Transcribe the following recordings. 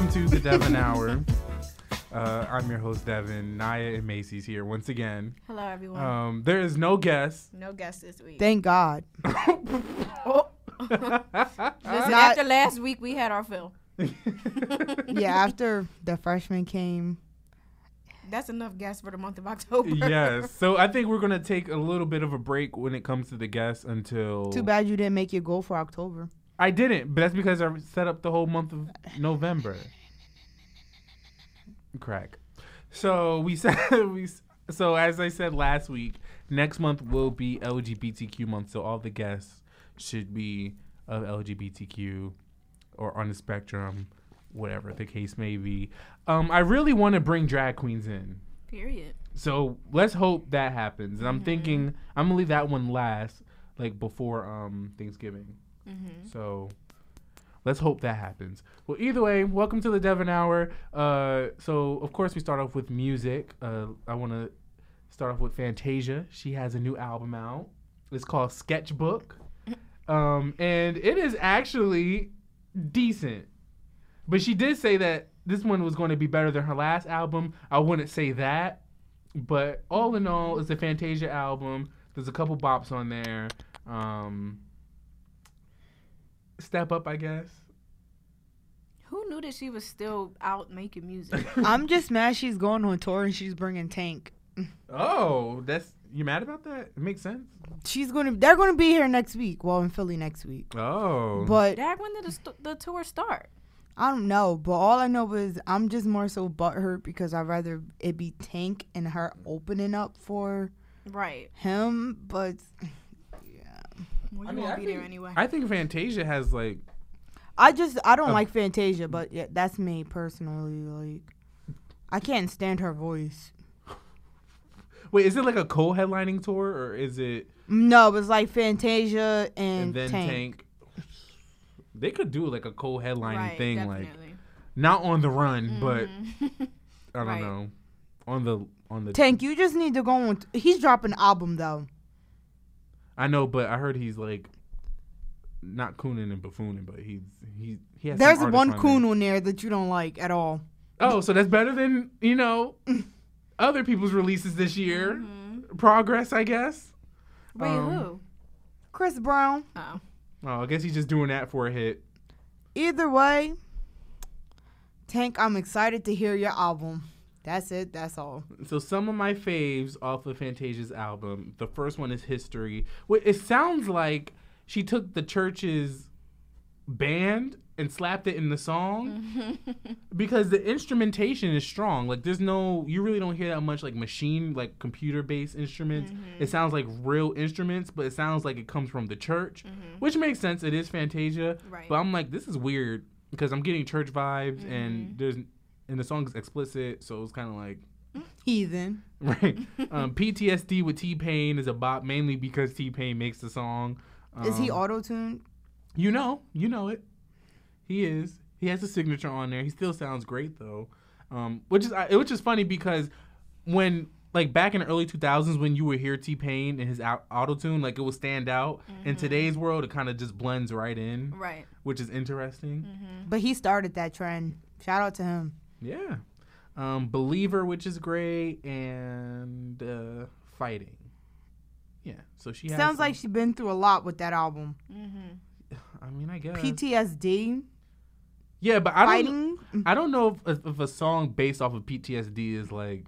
Welcome to the Devon Hour. Uh, I'm your host Devin. Naya and Macy's here once again. Hello, everyone. Um, there is no guest. no guest this week. Thank God. oh. Listen, Not- after last week, we had our fill. Yeah, after the freshman came, That's enough guests for the month of October. yes. So I think we're gonna take a little bit of a break when it comes to the guests until. too bad you didn't make your goal for October. I didn't, but that's because I set up the whole month of November. Crack. So we said we. So as I said last week, next month will be LGBTQ month. So all the guests should be of LGBTQ or on the spectrum, whatever the case may be. Um, I really want to bring drag queens in. Period. So let's hope that happens. And I'm thinking I'm gonna leave that one last, like before um Thanksgiving. Mm-hmm. So let's hope that happens. Well, either way, welcome to the Devon Hour. Uh, so of course we start off with music. Uh, I want to start off with Fantasia. She has a new album out. It's called Sketchbook, um, and it is actually decent. But she did say that this one was going to be better than her last album. I wouldn't say that, but all in all, it's a Fantasia album. There's a couple bops on there. Um, step up, I guess. Who knew that she was still out making music? I'm just mad she's going on tour and she's bringing Tank. Oh, that's you mad about that? It makes sense. She's gonna. They're gonna be here next week. Well, in Philly next week. Oh, But Dad, when did the, st- the tour start? I don't know. But all I know is I'm just more so butthurt because I'd rather it be Tank and her opening up for Right. him. But Well, you I mean, won't I be think, there anyway. I think Fantasia has like I just I don't Oh. like Fantasia. But yeah, that's me personally. Like I can't stand her voice. wait, is it like a co-headlining tour or is it No, it was like Fantasia and, and then Tank. Tank? They could do like a co-headlining right, thing, like not on the run, but Mhm. I don't Right. know, on the on the. Tank, you just need to go on. he's dropping an album though. I know, but I heard he's like not cooning and buffooning, but he's he he has. There's artists one on coon there. on there that you don't like at all. Oh, so that's better than you know other people's releases this year. Mhm. Progress, I guess. Wait, Um, who? Chris Brown. Oh. Oh, I guess he's just doing that for a hit. Either way, Tank, I'm excited to hear your album. That's it. That's all. So some of my faves off of Fantasia's album. The first one is History. Well, it sounds like she took the church's band and slapped it in the song because the instrumentation is strong. Like there's no you really don't hear that much like machine like computer based instruments. Mm-hmm. It sounds like real instruments, but it sounds like it comes from the church, mm-hmm. which makes sense. It is Fantasia. Right. But I'm like this is weird because I'm getting church vibes and mm-hmm. there's and the song's explicit, so it's kind of like Heathen. Right. Um, PTSD with T Pain is a bop mainly because T Pain makes the song. Um, Is he auto tuned? You know, you know it. He is. He has a signature on there. He still sounds great though, um, which is uh, which is funny because when like back in the early 2000s when you would hear T Pain and his auto tune, like it would stand out. In today's world, it kind of just blends right in, Right. which is interesting. But he started that trend. Shout out to him. Yeah. Um, Believer, which is great, and uh, Fighting. Yeah. So she has Sounds some- like she's been through a lot with that album. Mm-hmm. I mean, I guess. PTSD, yeah, but I don't. I don't know if, if a song based off of PTSD is like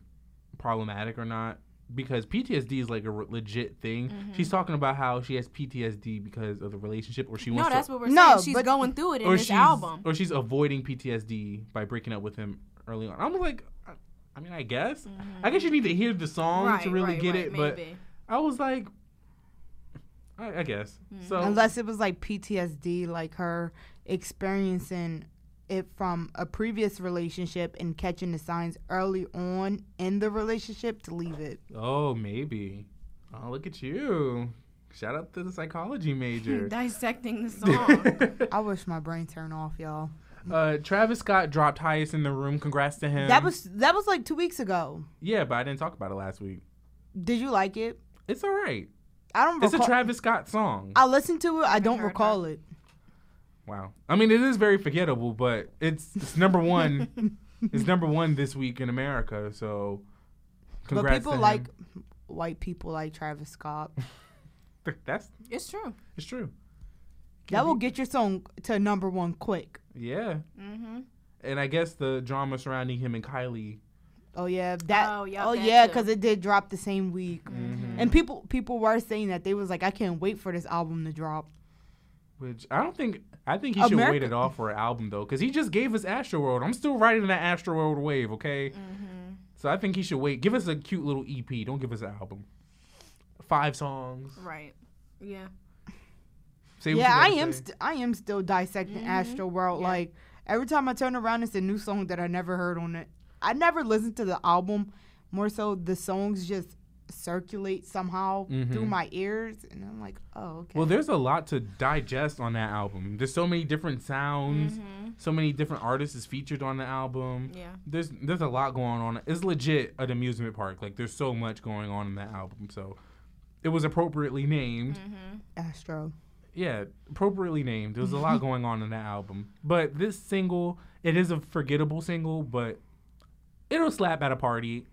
problematic or not because PTSD is like a re- legit thing. Mm-hmm. She's talking about how she has PTSD because of the relationship, or she wants. No, wants that's to, what we're No, saying. She's but- going through it in this album. or she's avoiding PTSD by breaking up with him early on. I'm like, I, I mean, I guess, I guess you mm-hmm. need to hear the song right, to really right, get right, it, but. I was like, I, I guess mm-hmm. so. Unless it was like PTSD, like her experiencing it from a previous relationship and catching the signs early on in the relationship to leave it. Oh, maybe. Oh, look at you. Shout out to the psychology major. dissecting the song. I wish my brain turned off, y'all. uh, Travis Scott dropped highest in the room. Congrats to him. That was that was like two weeks ago. yeah, but I didn't talk about it last week. Did you like it? It's all right. I don't It's a. Travis Scott song. I listened to it. I don't heard recall it. Wow. I mean, it is very forgettable, but it's it's number one. it's number one this week in America. So, But congrats people to him. like white people like Travis Scott. that's It's true. it's true. that will get your song to number one quick. Yeah, Mm-hmm. and I guess the drama surrounding him and Kylie. Oh yeah, that. Oh, Oh, yeah, that yeah, because it did drop the same week. Mhm. And people people were saying that they was like, I can't wait for this album to drop. Which I don't think. I think he should wait it off for an album though, because he just gave us Astroworld. I'm still riding that Astroworld wave, okay? Mm-hmm. So I think he should wait. Give us a cute little EP. Don't give us an album. Five songs. Right. Yeah. Say yeah, I am. St- I am still dissecting Mhm. Astro World. Yeah. Like every time I turn around, it's a new song that I never heard on it. I never listened to the album. More so, the songs just circulate somehow through Mhm. my ears, and I'm like, oh, okay. Well, there's a lot to digest on that album. There's so many different sounds. Mm-hmm. So many different artists is featured on the album. Yeah. There's there's a lot going on. It's legit an amusement park. Like there's so much going on in that album. So it was appropriately named. Mm-hmm. Astro. Yeah, appropriately named. There was a lot going on in that album. But this single, it is a forgettable single, but it'll slap at a party,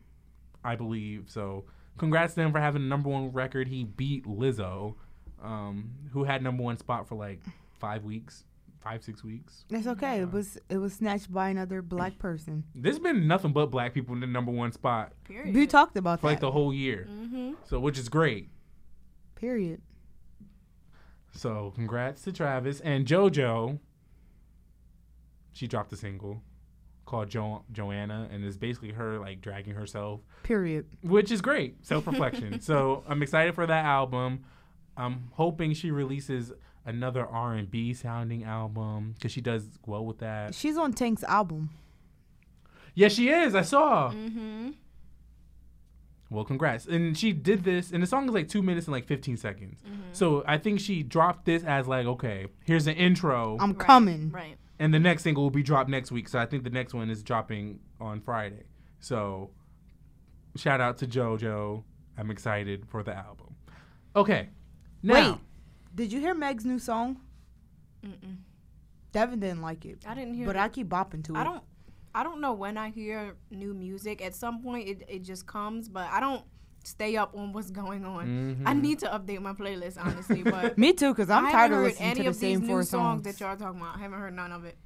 I believe. So congrats to him for having the number one record. He beat Lizzo, um, who had number one spot for like five weeks, five six weeks. That's okay. Yeah. It was it was snatched by another black person. There's been nothing but black people in the number one spot Period. We talked about that. for like the whole year. Mm-hmm. So which is great. Period. So congrats to Travis and JoJo. She dropped a single called jo- Joanna, and it's basically her like dragging herself, Period. which is great self reflection. so I'm excited for that album. I'm hoping she releases another R and B sounding album because she does well with that. She's on Tank's album. Yeah, she is. I saw. Mm-hmm. Well, congrats. And she did this, and the song is like two minutes and like 15 seconds. Mm-hmm. So I think she dropped this as like, okay, here's an intro. I'm Right. coming. Right. And the next single will be dropped next week. So I think the next one is dropping on Friday. So shout out to JoJo. I'm excited for the album. Okay. Now, Wait, did you hear Meg's new song? Mm-mm. Devin didn't like it, I didn't hear. but I keep bopping to it. I don't. I don't know when I hear new music. At some point, it, it just comes, but I don't stay up on what's going on. I Mhm. need to update my playlist, honestly. But Me too, cause I'm I tired of heard listening any to the of same these four new songs. songs that y'all talking about. I haven't heard none of it.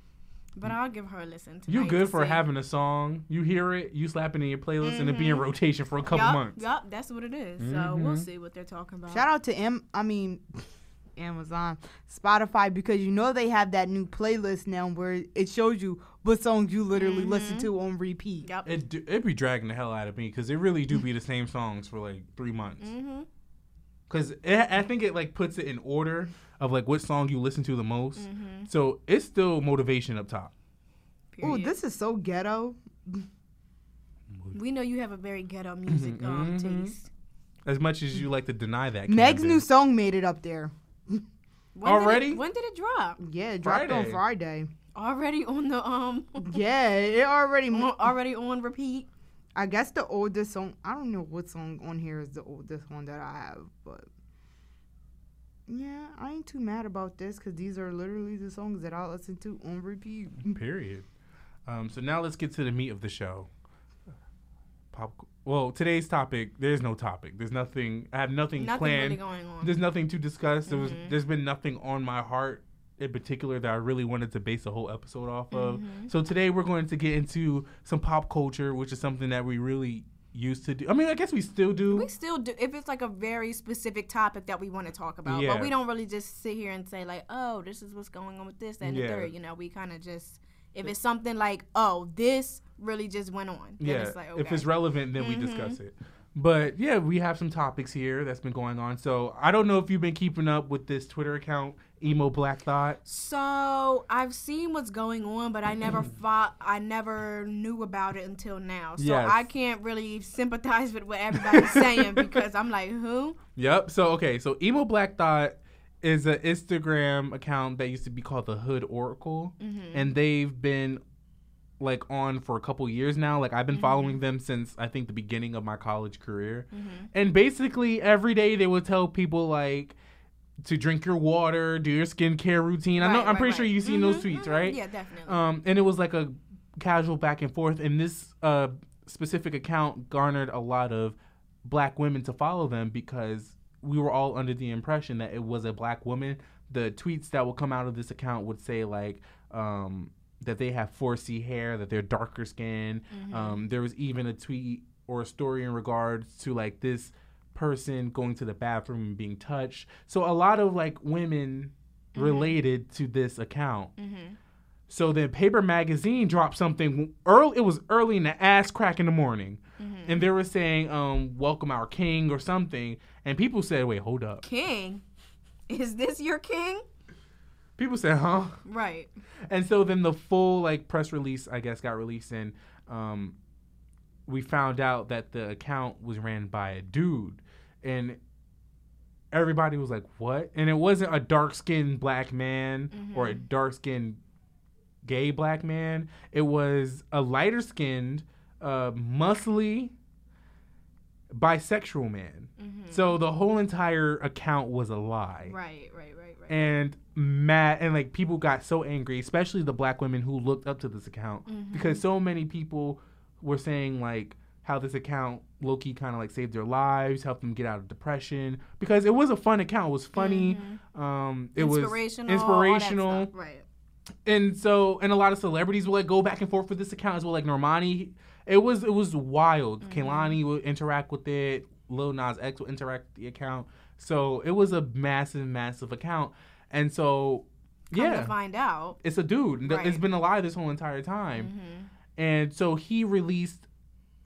But I'll give her a listen. you tonight good to for see. having a song. You hear it, you slap it in your playlist, and it be in Mhm. rotation for a couple yup, months. Yup, that's what it is. So we'll Mhm. see what they're talking about. Shout out to M. I mean, Amazon, Spotify, because you know they have that new playlist now where it shows you what songs you literally listen Mhm. to on repeat. Yep. It do, it be dragging the hell out of me because it really do be the same songs for like three months. Mm-hmm. Because I think it like puts it in order of like what song you listen to the most. Mm-hmm. So it's still motivation up top. Oh, this is so ghetto. We know you have a very ghetto music um, Mhm. taste. As much as you like to deny that. Meg's new song made it up there. When Already? Did it, when did it drop? Yeah, it dropped on Friday. Friday. Already on the um. Yeah, it already. on- mo- already on repeat. I guess the oldest song. I don't know what song on here is the oldest one that I have, but yeah, I ain't too mad about this because these are literally the songs that I listen to on repeat. Period. Um, so now let's get to the meat of the show. Pop. Well, today's topic. There's no topic. There's nothing. I have nothing, Nothing planned. really going on. There's nothing to discuss. There was. Mhm. There's been nothing on my heart in particular that I really wanted to base the whole episode off of. Mhm. So today we're going to get into some pop culture, which is something that we really used to do. I mean, I guess we still do. We still do if it's like a very specific topic that we want to talk about, Yeah. but we don't really just sit here and say like, "Oh, this is what's going on with this and Yeah. the third. You know, we kind of just if it's something like, "Oh, this really just went on," yeah. it's like, okay. If it's relevant, then we Mhm. discuss it. But yeah, we have some topics here that's been going on. So I don't know if you've been keeping up with this Twitter account, EmoBlackThot. So I've seen what's going on, but I never thought I never knew about it until now. So Yes. I can't really sympathize with what everybody's saying because I'm like, who? Yep. So okay, so EmoBlackThot is an Instagram account that used to be called the Hood Oracle, Mm-hmm. and they've been like on for a couple years now. Like I've been following them since I think the beginning of my college career, Mm-hmm. and basically every day they would tell people like to drink your water, do your skincare routine. I know I'm right, pretty sure you've seen Mhm, those tweets, mhm. right? Yeah, definitely. Um, and it was like a casual back and forth, and this uh, specific account garnered a lot of black women to follow them because we were all under the impression that it was a black woman. The tweets that would come out of this account would say like um, that they have 4C hair, that they're darker skinned. Um, there was even a tweet or a story in regards to like this person going to the bathroom and being touched. So a lot of like women related to this account. mm-hmm. So then Paper Magazine dropped something early. It was early in the ass crack in the morning, Mm-hmm. and they were saying, um, "Welcome our king" or something. And people said, "Wait, hold up." King, is this your king? People said, "Huh?" Right. And so then the full like press release, I guess, got released, and um, we found out that the account was ran by a dude, and everybody was like, "What?" And it wasn't a dark skinned black man mm-hmm. or a dark skinned gay black man. It was a lighter skinned, uh, muscly, bisexual man. Mm-hmm. So the whole entire account was a lie Right. Right. Right. Right. and mad and like people got so angry especially the black women who looked up to this account mm-hmm. because so many people were saying like how this account low-key kind of like saved their lives helped them get out of depression because it was a fun account it was funny um it was inspirational. inspirational that stuff. Right. and so and a lot of celebrities will like go back and forth with this account as well like normani it was it was wild Kehlani would interact with it lil nas x would interact with the account so it was a massive massive account and so Come yeah to find out. it's a dude it's Right. Mm-hmm. been alive this whole entire time and so he released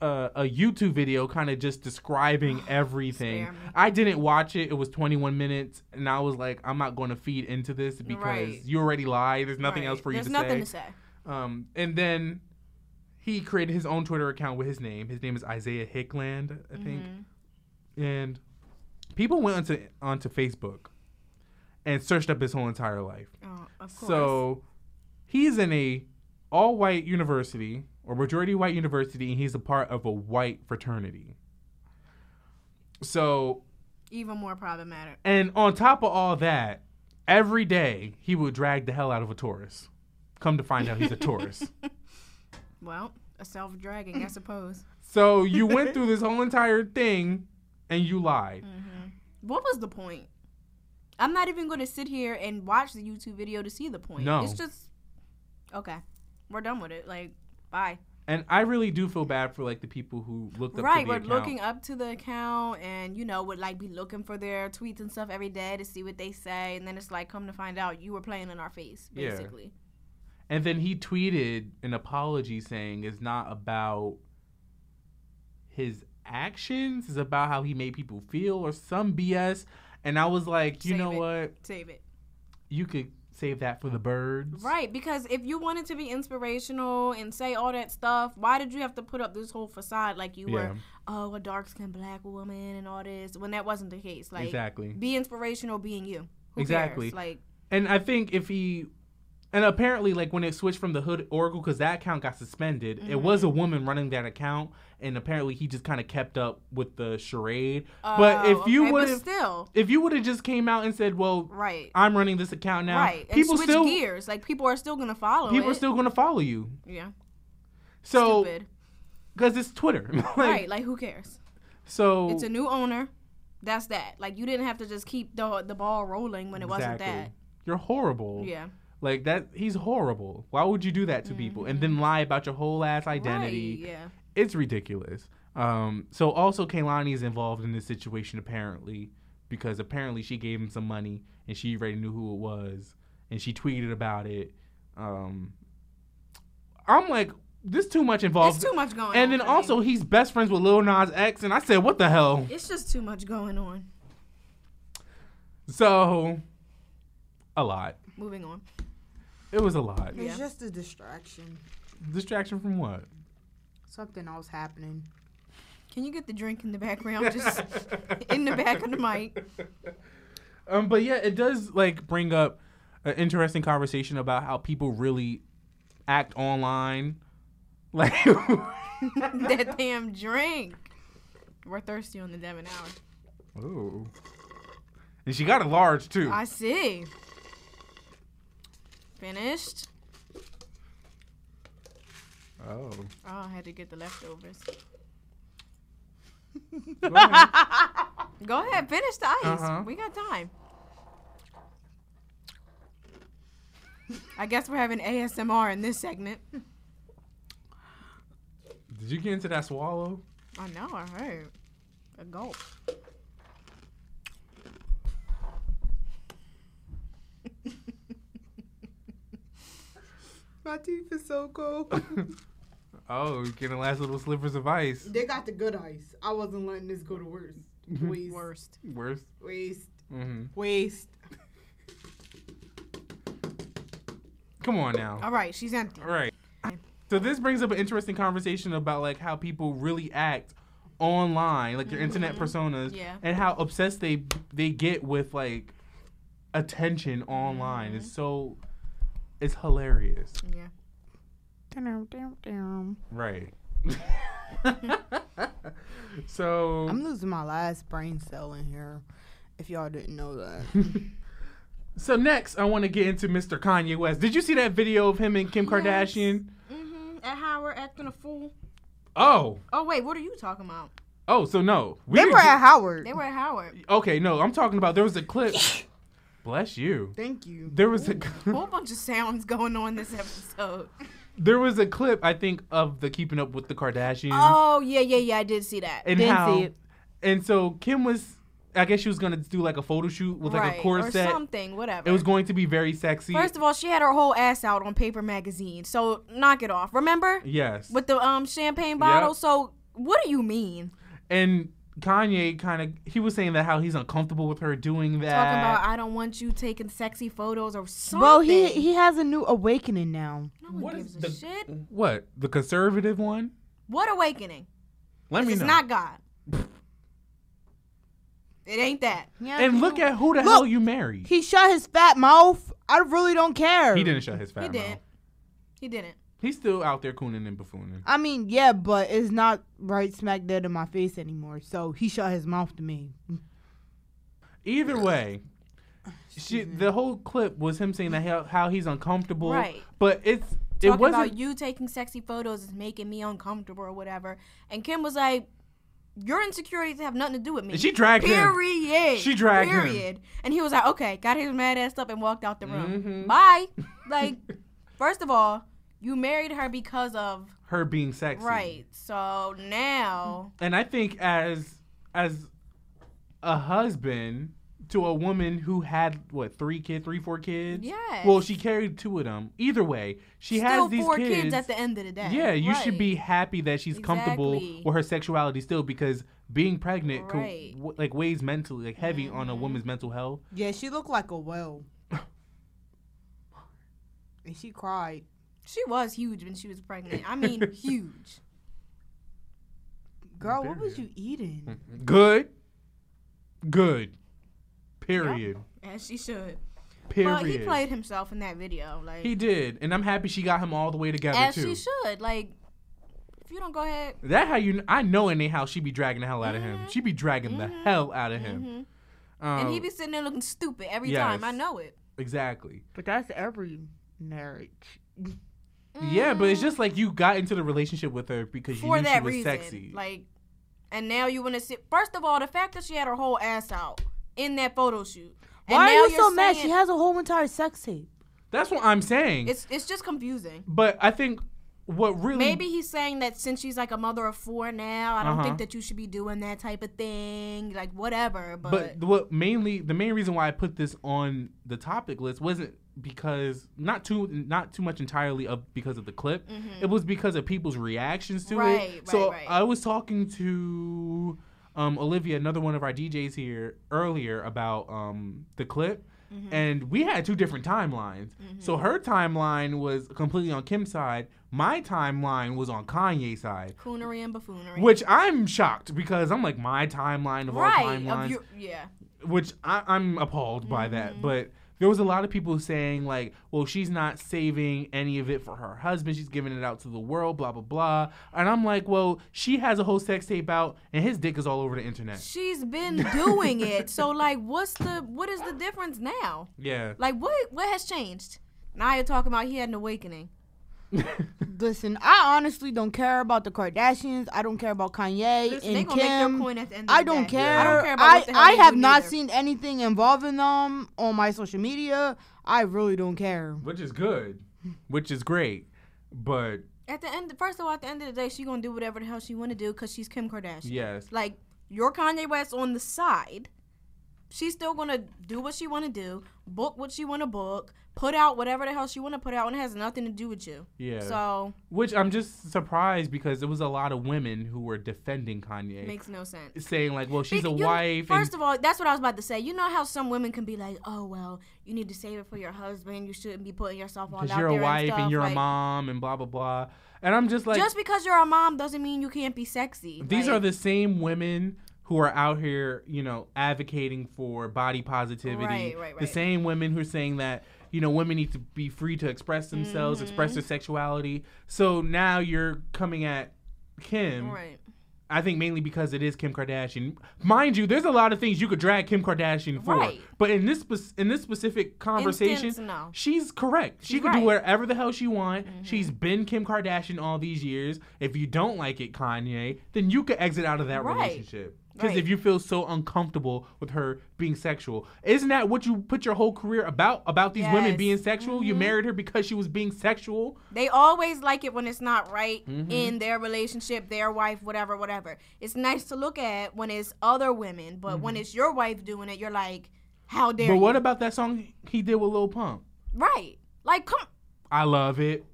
a, a youtube video kind of just describing everything Spare me. i didn't watch it it was 21 minutes and i was like i'm not going to feed into this because Right. you already lied there's nothing Right. else for you There's to nothing say to say. um, and then he created his own Twitter account with his name. His name is Isaiah Hickland, I think. Mm-hmm. And people went onto onto Facebook and searched up his whole entire life. Oh, of course. So he's in a all white university or majority white university, and he's a part of a white fraternity. So even more problematic. and on top of all that, every day he would drag the hell out of a tourist. Come to find out he's a tourist. Well, a self-dragging, I suppose. So you went through this whole entire thing and you lied. Mm-hmm. What was the point? I'm not even going to sit here and watch the YouTube video to see the point. No. It's just okay. We're done with it. Like, bye. And I really do feel bad for like the people who looked up Right, to the we're account. looking up to the account, and you know, would like be looking for their tweets and stuff every day to see what they say, and then it's like, come to find out, you were playing in our face, Yeah. basically. And then he tweeted an apology saying it's not about his actions, it's about how he made people feel or some BS. And I was like, you Save know it. what? Save it. You could save that for the birds. Right, because if you wanted to be inspirational and say all that stuff, why did you have to put up this whole facade like you Yeah, were, oh, a dark skinned black woman and all this when that wasn't the case? Like, exactly. be inspirational being you. Who Exactly. Cares? Like, And I think if he, and apparently, like when it switched from the Hood Oracle, because that account got suspended, it mm-hmm. was a woman running that account, and apparently he just kind of kept up with the charade. but oh, if you okay, would have, still, if you would have just came out and said, "Well, right. I'm running this account now," right. And people switch still, gears. Like, people are still going to follow people it. are still going to follow you. yeah. So, Stupid. because it's Twitter, Like, right. Like, who cares? So It's a new owner. That's that. Like, you didn't have to just keep the, the ball rolling when it wasn't that. You're horrible. Yeah. Like that. He's horrible. Why would you do that to people and then lie about your whole ass identity? Mm-hmm. Right, yeah. it's ridiculous. Um, so also Kehlani is involved in this situation apparently because apparently she gave him some money and she already knew who it was and she tweeted about it. Um, I'm like, this too much involved. It's too much going on. and then for me. also he's best friends with Lil Nas X, and I said, what the hell? It's just too much going on. So, a lot. Moving on. It was a lot. Yeah. It's just a distraction. Distraction from what? Something else happening. Can you get the drink in the background? Just in the back of the mic. Um, but yeah, it does like bring up an interesting conversation about how people really act online. Like, that damn drink. We're thirsty on the Devon Hour. ooh, And she got a large too. I see. Finished. oh. Oh, I had to get the leftovers. Go ahead. Go ahead, finish the ice. Uh-huh. We got time. I guess we're having ASMR in this segment. Did you get into that swallow? I know, I heard. A gulp. My teeth is so cold. Oh, you're getting the last little slivers of ice. they got the good ice. I wasn't letting this go to worst. Waste. Worst. Worst. Waste. hmm Waste. Come on now. All right, she's empty. All right. So this brings up an interesting conversation about like how people really act online, like their internet personas, Yeah. and how obsessed they they get with like attention online. It's so it's hilarious. Yeah. Right. so I'm losing my last brain cell in here. If y'all didn't know that. so next I want to get into Mr. Kanye West. Did you see that video of him and Kim Yes. Kardashian? Mm-hmm. At Howard acting a fool. Oh. Oh wait, what are you talking about? Oh, so no. We they didn't were at Howard. They were at Howard. Okay, no, I'm talking about there was a clip. Bless you. Thank you. There was a A whole bunch of sounds going on this episode. there was a clip I think of the Keeping Up with the Kardashians Oh yeah, yeah, yeah. I did see that. and didn't how see it. and so Kim was I guess she was gonna do like a photo shoot with like right. a corset. or something, whatever. It was going to be very sexy. First of all, she had her whole ass out on Paper Magazine, so knock it off. Remember yes. with the um champagne bottle. So what do you mean? and Kanye kind of he was saying that how he's uncomfortable with her doing that. Talking about I don't want you taking sexy photos or something. Well, he he has a new awakening now. no one What gives is a the- shit. what the conservative one? What awakening? Let me it's know. not God. it ain't that. Yeah, and look at who the Look, hell you married. he shut his fat mouth. I really don't care. He didn't shut his fat He mouth. didn't. He didn't. He's still out there cooning and buffooning. I mean, yeah, but it's not right smack dead in my face anymore. So he shut his mouth to me. Either way, she, the whole clip was him saying that how, how he's uncomfortable. Right. But it's it wasn't. about you taking sexy photos is making me uncomfortable or whatever. And Kim was like, "Your insecurities have nothing to do with me." She dragged him. Period. She dragged him. Period. And he was like, "Okay," got his mad ass up and walked out the room. Mhm. Bye. Like, first of all, you married her because of her being sexy. right. So now, And I think as as a husband to a woman who had what three kids, three four kids. Yeah. Well, she carried two of them. Either way, she still has these four kids. kids. at the end of the day. yeah, you should be happy that she's comfortable with her sexuality still because being pregnant could, Right. w- like weighs mentally like heavy on a Mhm. woman's mental health. Yeah, she looked like a well. and she cried. She was huge when she was pregnant. I mean, huge. Girl, what was you eating? Good. Good. Period. As she should. Period. But he played himself in that video. Like He did, and I'm happy she got him all the way together as too. she should. Like if you don't go ahead. That how you? I know in how she be dragging the hell out of him. She be dragging the Mhm. hell out of him. mhm. Um, and he be sitting there looking stupid every time. I know it. exactly. But that's every marriage. Yeah, but it's Mm, just like you got into the relationship with her because you knew that she was reason. sexy. Like, and now you want to sit. First of all, the fact that she had her whole ass out in that photo shoot. And Why are you you're so mad? She has a whole entire sex tape. That's what I'm saying. It's it's just confusing. but I think what really Maybe he's saying that since she's like a mother of four now, I don't Uh-huh. think that you should be doing that type of thing. Like whatever. But, But what mainly the main reason why I put this on the topic list wasn't because not too not too much entirely of because of the clip. It was because of people's reactions to Mm-hmm. Right, it. right, so right. I was talking to um, Olivia, another one of our DJs here earlier about um, the clip. Mm-hmm. And we had two different timelines. So her timeline was completely on Kim's side. My timeline was on Kanye's side. coonery and buffoonery. Which I'm shocked because I'm like my timeline of all timelines Of your, yeah. which I, I'm appalled by Mm-hmm. that. But there was a lot of people saying like, well, she's not saving any of it for her husband. She's giving it out to the world, blah blah blah. And I'm like, well, she has a whole sex tape out, and his dick is all over the internet. She's been doing it. So like, what's the what is the difference now? Yeah. Like, what what has changed? Now you're talking about he had an awakening. Listen, I honestly don't care about the Kardashians. I don't care about Kanye Listen, and gonna make their Kim. at the end of I don't day. care. I don't care about I, what the hell I have not neither. seen anything involving them on my social media. I really don't care. Which is good. Which is great. But At the end, first of all, at the end of the day, she gonna do whatever the hell she wanna do because she's Kim Kardashian. yes. Like your Kanye West on the side, she's still gonna do what she wanna do, book what she wanna book, put out whatever the hell she wanna put out, and it has nothing to do with you. Yeah. So Which I'm just surprised because it was a lot of women who were defending Kanye. makes no sense. saying like, well, she's a you- wife. First of all, that's what I was about to say. You know how some women can be like, "Oh well, you need to save it for your husband. You shouldn't be putting yourself all out because you're a wife and, and, you're like, a mom and blah blah blah. And I'm just like, just because you're a mom doesn't mean you can't be sexy. these Like, are the same women who are out here, you know, advocating for body positivity. Right, right, right. The same women who are saying that, you know, women need to be free to express themselves, express Mm-hmm. their sexuality. So now you're coming at Kim. right. I think mainly because it is Kim Kardashian. Mind you, there's a lot of things you could drag Kim Kardashian for. Right. But in this in this specific conversation, Instance, no. she's correct. she She's can do whatever the hell she want. Mm-hmm. She's been Kim Kardashian all these years. If you don't like it, Kanye, then you could exit out of that Right. relationship. Because Right. if you feel so uncomfortable with her being sexual, isn't that what you put your whole career about? About these women being sexual? You Mhm. married her because she was being sexual. They always like it when it's not right Mhm. in their relationship, their wife, whatever, whatever. It's nice to look at when it's other women, but when it's your wife doing it, you're like, how dare Mm-hmm. But what you? about that song he did with Lil Pump? right? Like, come. I love it.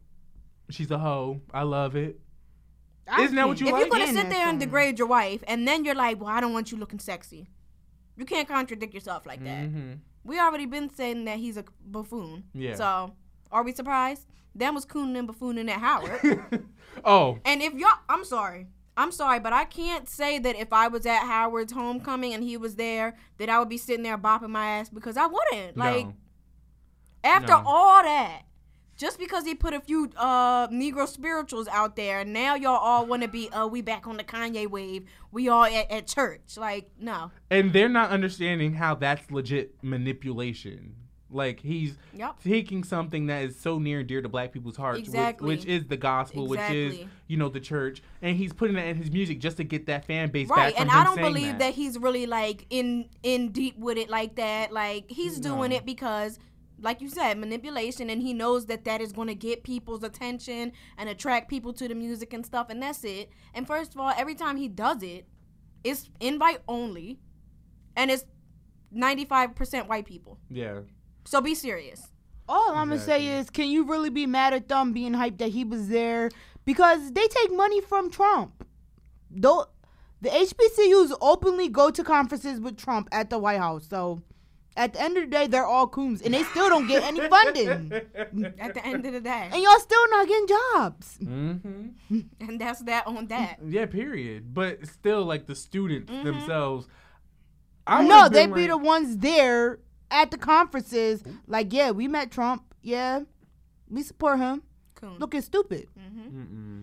She's a hoe. I love it. I Isn't that what can't you If like? you're gonna sit there and degrade your wife, and then you're like, well, I don't want you looking sexy. You can't contradict yourself like that. hmm We already been saying that he's a buffoon. Yeah. So, are we surprised? Them was cooning and buffooning at Howard. oh, And if y'all, I'm sorry. I'm sorry, but I can't say that if I was at Howard's homecoming and he was there, that I would be sitting there bopping my ass because I wouldn't. Like, no. after No. all that, just because he put a few uh Negro spirituals out there, and now y'all all want to be, uh, we back on the Kanye wave. We all at, at church. Like, no. And they're not understanding how that's legit manipulation. Like he's Yep. taking something that is so near and dear to black people's hearts, which- Exactly. which, is the gospel, which is you know the church, and he's putting that in his music just to get that fan base Right, back. and I don't believe that. he's really like in in deep with it like that. Like he's doing No. it because, like you said, manipulation, and he knows that that is going to get people's attention and attract people to the music and stuff, and that's it. And first of all, every time he does it, it's invite only, and it's ninety five percent white people. Yeah, So be serious. All I'm gonna say is, can you really be mad at them being hyped that he was there? Because they take money from Trump. Though the HBCUs openly go to conferences with Trump at the White House. So at the end of the day, they're all coons, and they still don't get any funding. At the end of the day, and y'all still not getting jobs. hmm and that's that on that. Yeah, period. But still, like the students Mhm. themselves. I no, they been be the ones there at the conferences. Like, yeah, we met Trump. Yeah, we support him. Coon. Looking stupid. hmm.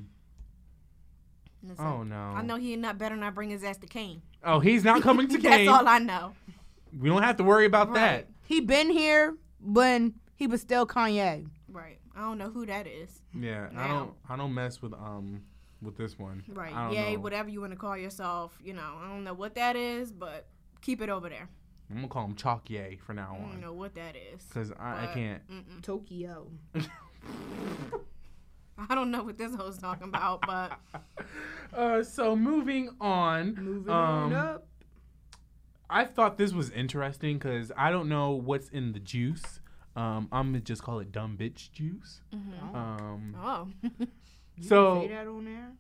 Listen, Oh no. I know he not better not bring his ass to Kane. Oh, he's not coming to Cain. That's all I know. We don't have to worry about Right. that. He been here when he was still Kanye. Right. I don't know who that is. Yeah, I don't. I don't mess with um with this one. Right. I don't Yay, know. whatever you want to call yourself. You know, I don't know what that is, but keep it over there. I'm gonna call him Chalk Yay for now on. I don't know what that is. because I, I can't. Mm-mm. Tokyo. I don't know what this hoe's talking about, but Uh, so moving on. Moving um, on up. I thought this was interesting because I don't know what's in the juice. Um, I'm gonna just call it dumb bitch juice. Mhm. Um, oh, You so- say that on there?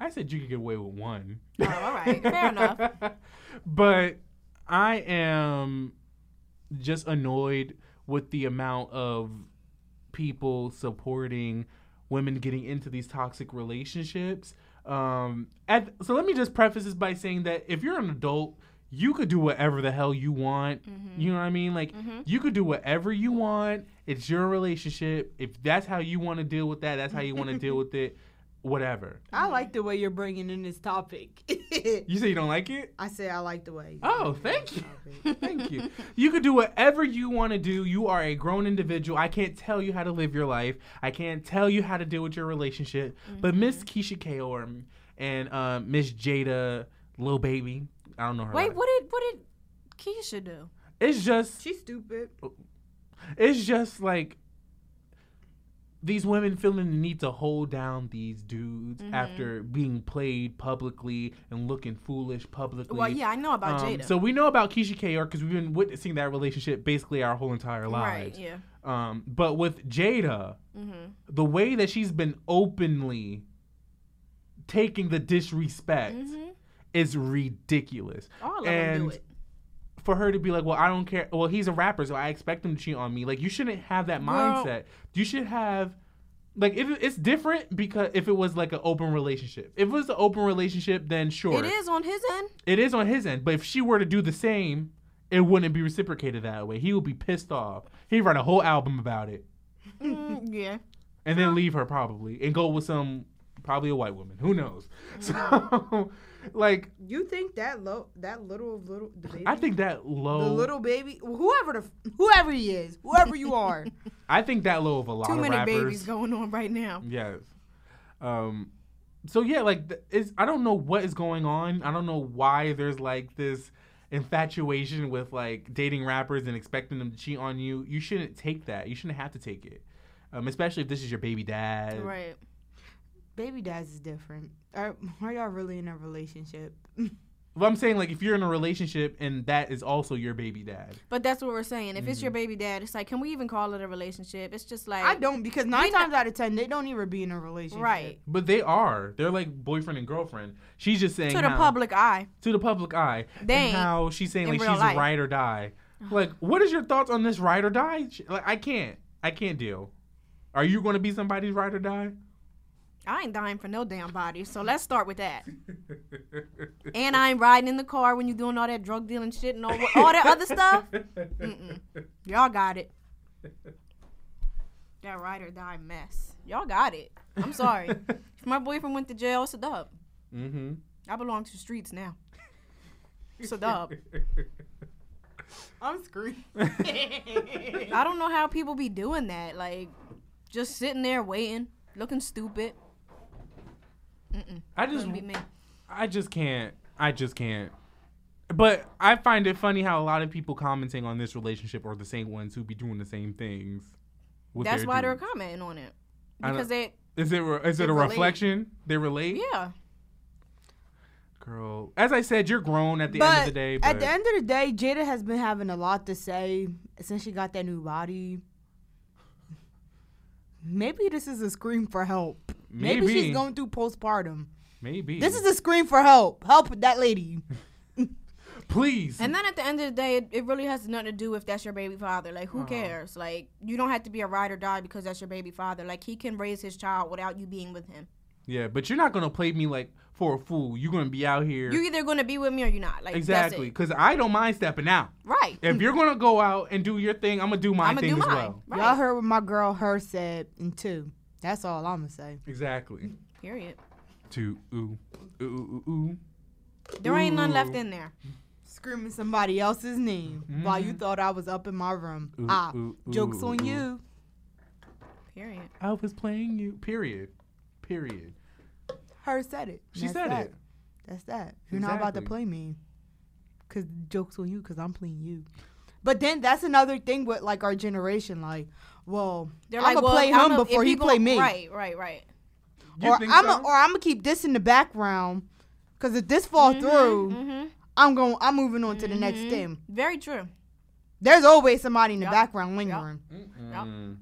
I said you could get away with one. Oh, all right. Fair enough. but I am just annoyed with the amount of people supporting women getting into these toxic relationships. Um, at, so let me just preface this by saying that if you're an adult, you could do whatever the hell you want. Mm-hmm. You know what I mean? Like you could do whatever you want. It's your relationship. If that's how you want to deal with that, that's how you want to deal with it. Whatever. I like the way you're bringing in this topic. You say you don't like it? I say I like the way. Oh, thank you. Thank you. You could do whatever you want to do. You are a grown individual. I can't tell you how to live your life. I can't tell you how to deal with your relationship. But Miss Keyshia Ka'oir and uh, Miss Jada, Little Baby, I don't know her. Wait, last- what did what did Keisha do? It's just, She's stupid. it's just like these women feeling the need to hold down these dudes Mm-hmm. after being played publicly and looking foolish publicly. Well, yeah, I know about Um, Jada. So we know about Keyshia Ka'oir because we've been witnessing that relationship basically our whole entire life. right, yeah. Um, but with Jada, Mm-hmm. the way that she's been openly taking the disrespect Mm-hmm. is ridiculous. All of them do it. For her to be like, well, I don't care. Well, he's a rapper, so I expect him to cheat on me. Like, you shouldn't have that mindset. You should have, like, if it's different because if it was like an open relationship. If it was an open relationship, then sure, It is on his end. it is on his end. But if she were to do the same, it wouldn't be reciprocated that way. He would be pissed off. He'd write a whole album about it. Mm, yeah. and then leave her probably and go with some probably a white woman. Who knows? So, like, You think that low, that little of little the baby? I think that low. the little baby, whoever the whoever he is, whoever you are. I think that low of a lot of rappers. Too of many rappers. babies going on right now. Yes. Um. So yeah, like it's I don't know what is going on. I don't know why there's like this infatuation with like dating rappers and expecting them to cheat on you. You shouldn't take that. You shouldn't have to take it. Um, especially if this is your baby dad. Right. Baby dads is different. Are, are y'all really in a relationship? Well, I'm saying like if you're in a relationship and that is also your baby dad. But that's what we're saying. If it's your Mm-hmm. baby dad, it's like, can we even call it a relationship? It's just like I don't because nine not- times out of ten they don't even be in a relationship. right But they are. They're like boyfriend and girlfriend. She's just saying to the how- public eye. to the public eye. They and how she's saying like she's life. a ride or die. Like, what is your thoughts on this ride or die? Like, I can't. I can't deal. Are you going to be somebody's ride or die? I ain't dying for no damn body. So let's start with that. And I ain't riding in the car when you're doing all that drug dealing shit and all, all that other stuff. Mm-mm. Y'all got it. That ride or die mess. Y'all got it. I'm sorry. if my boyfriend went to jail, it's a dub. mm-hmm. I belong to the streets now. It's a dub. I'm screaming. I don't know how people be doing that. Like, just sitting there waiting, looking stupid. Mm-mm. I just. I just can't. I just can't. But I find it funny how a lot of people commenting on this relationship are the same ones who be doing the same things. with That's why they're commenting on it. Because they, Is it re- is it They a relate. reflection? They relate. yeah. Girl, as I said, you're grown at the end of the day. But at the end of the day, Jada has been having a lot to say since she got that new body. Maybe this is a scream for help. Maybe, Maybe. she's going through postpartum. maybe This is a scream for help. Help that lady. please. And then at the end of the day, it, it really has nothing to do if that's your baby father. Like, who Uh-huh. cares? Like, you don't have to be a ride or die because that's your baby father. Like, he can raise his child without you being with him. Yeah, but you're not gonna play me like for a fool. You're gonna be out here You're either going to be with me or you're not. Like, exactly because I don't mind stepping out. Right. If you're gonna go out and do your thing, I'm gonna do my I'm going to thing do as mine. well. Right. Y'all heard what my girl her said in two. That's all I'm gonna say. Exactly. Period. To ooh ooh ooh ooh. There ain't none left in there. Screaming somebody else's name while you Mhm. thought I was up in my room. Ooh, ah, ooh, jokes ooh, on ooh. you. Period. I was playing you. Period. Period. Her said it. She That's said that. it. That's that. You're not about to play me. Cause jokes on you, cause I'm playing you. But then that's another thing with like our generation. Like, well, They're I'm like, gonna well, play I him know, if before he play me, Right, right, right. You or I'm so? or I'm gonna keep this in the background. Cause if this fall through, Mm-hmm. I'm going. I'm moving on to the next Mhm. thing. Very true. There's always somebody in the Yup. background lingering. Mm-mm.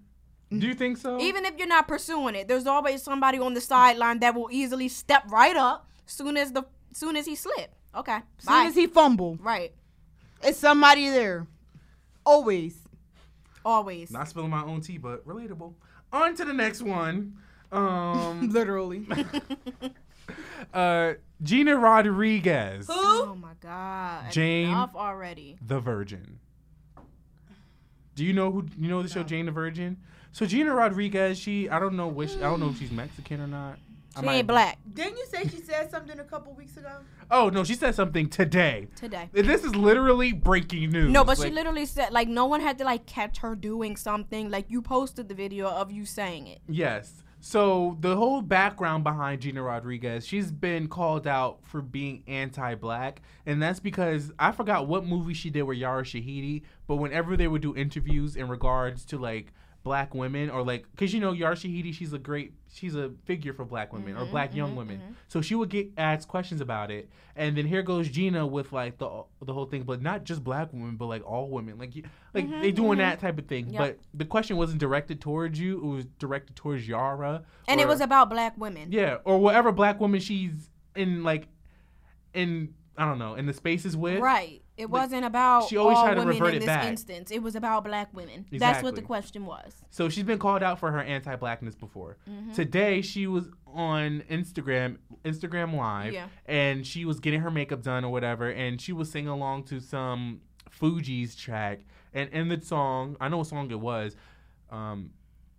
Do you think so? Even if you're not pursuing it, there's always somebody on the sideline that will easily step right up soon as the soon as he slip. Okay. As Bye. soon as he fumble, right. it's somebody there. Always. Always. Not spilling my own tea, but relatable. On to the next one. Um, Literally. uh, Gina Rodriguez, Who? Oh my god. Jane- Enough already. the Virgin. Do you know who you know the show Jane the Virgin? So Gina Rodriguez, she I don't know which I don't know if she's Mexican or not. I She might- ain't black Didn't you say she said something a couple weeks ago? Oh no, she said something today. today. This is literally breaking news. No, but she literally said like no one had to like catch her doing something. Like you posted the video of you saying it. Yes. So the whole background behind Gina Rodriguez, she's been called out for being anti-black, and that's because I forgot what movie she did with Yara Shahidi, but whenever they would do interviews in regards to like black women or like because you know Yara Shahidi, she's a great she's a figure for black women or Mhm, black young mhm, women. mhm. So she would get asked questions about it, and then here goes Gina with like the the whole thing, but not just black women, but like all women, like like Mhm, they doing mhm. that type of thing. Yep. But the question wasn't directed towards you; it was directed towards Yara. And or- it was about black women. yeah, or whatever black woman she's in, like in I don't know in the spaces with. Right. It Like, wasn't about she always all tried to women revert in it this back. instance. It was about black women. That's what the question was. So she's been called out for her anti-blackness before. Mhm. Today she was on Instagram, Instagram Live, Yeah. and she was getting her makeup done or whatever, and she was singing along to some Fugees track, and in the song, I know what song it was. Um,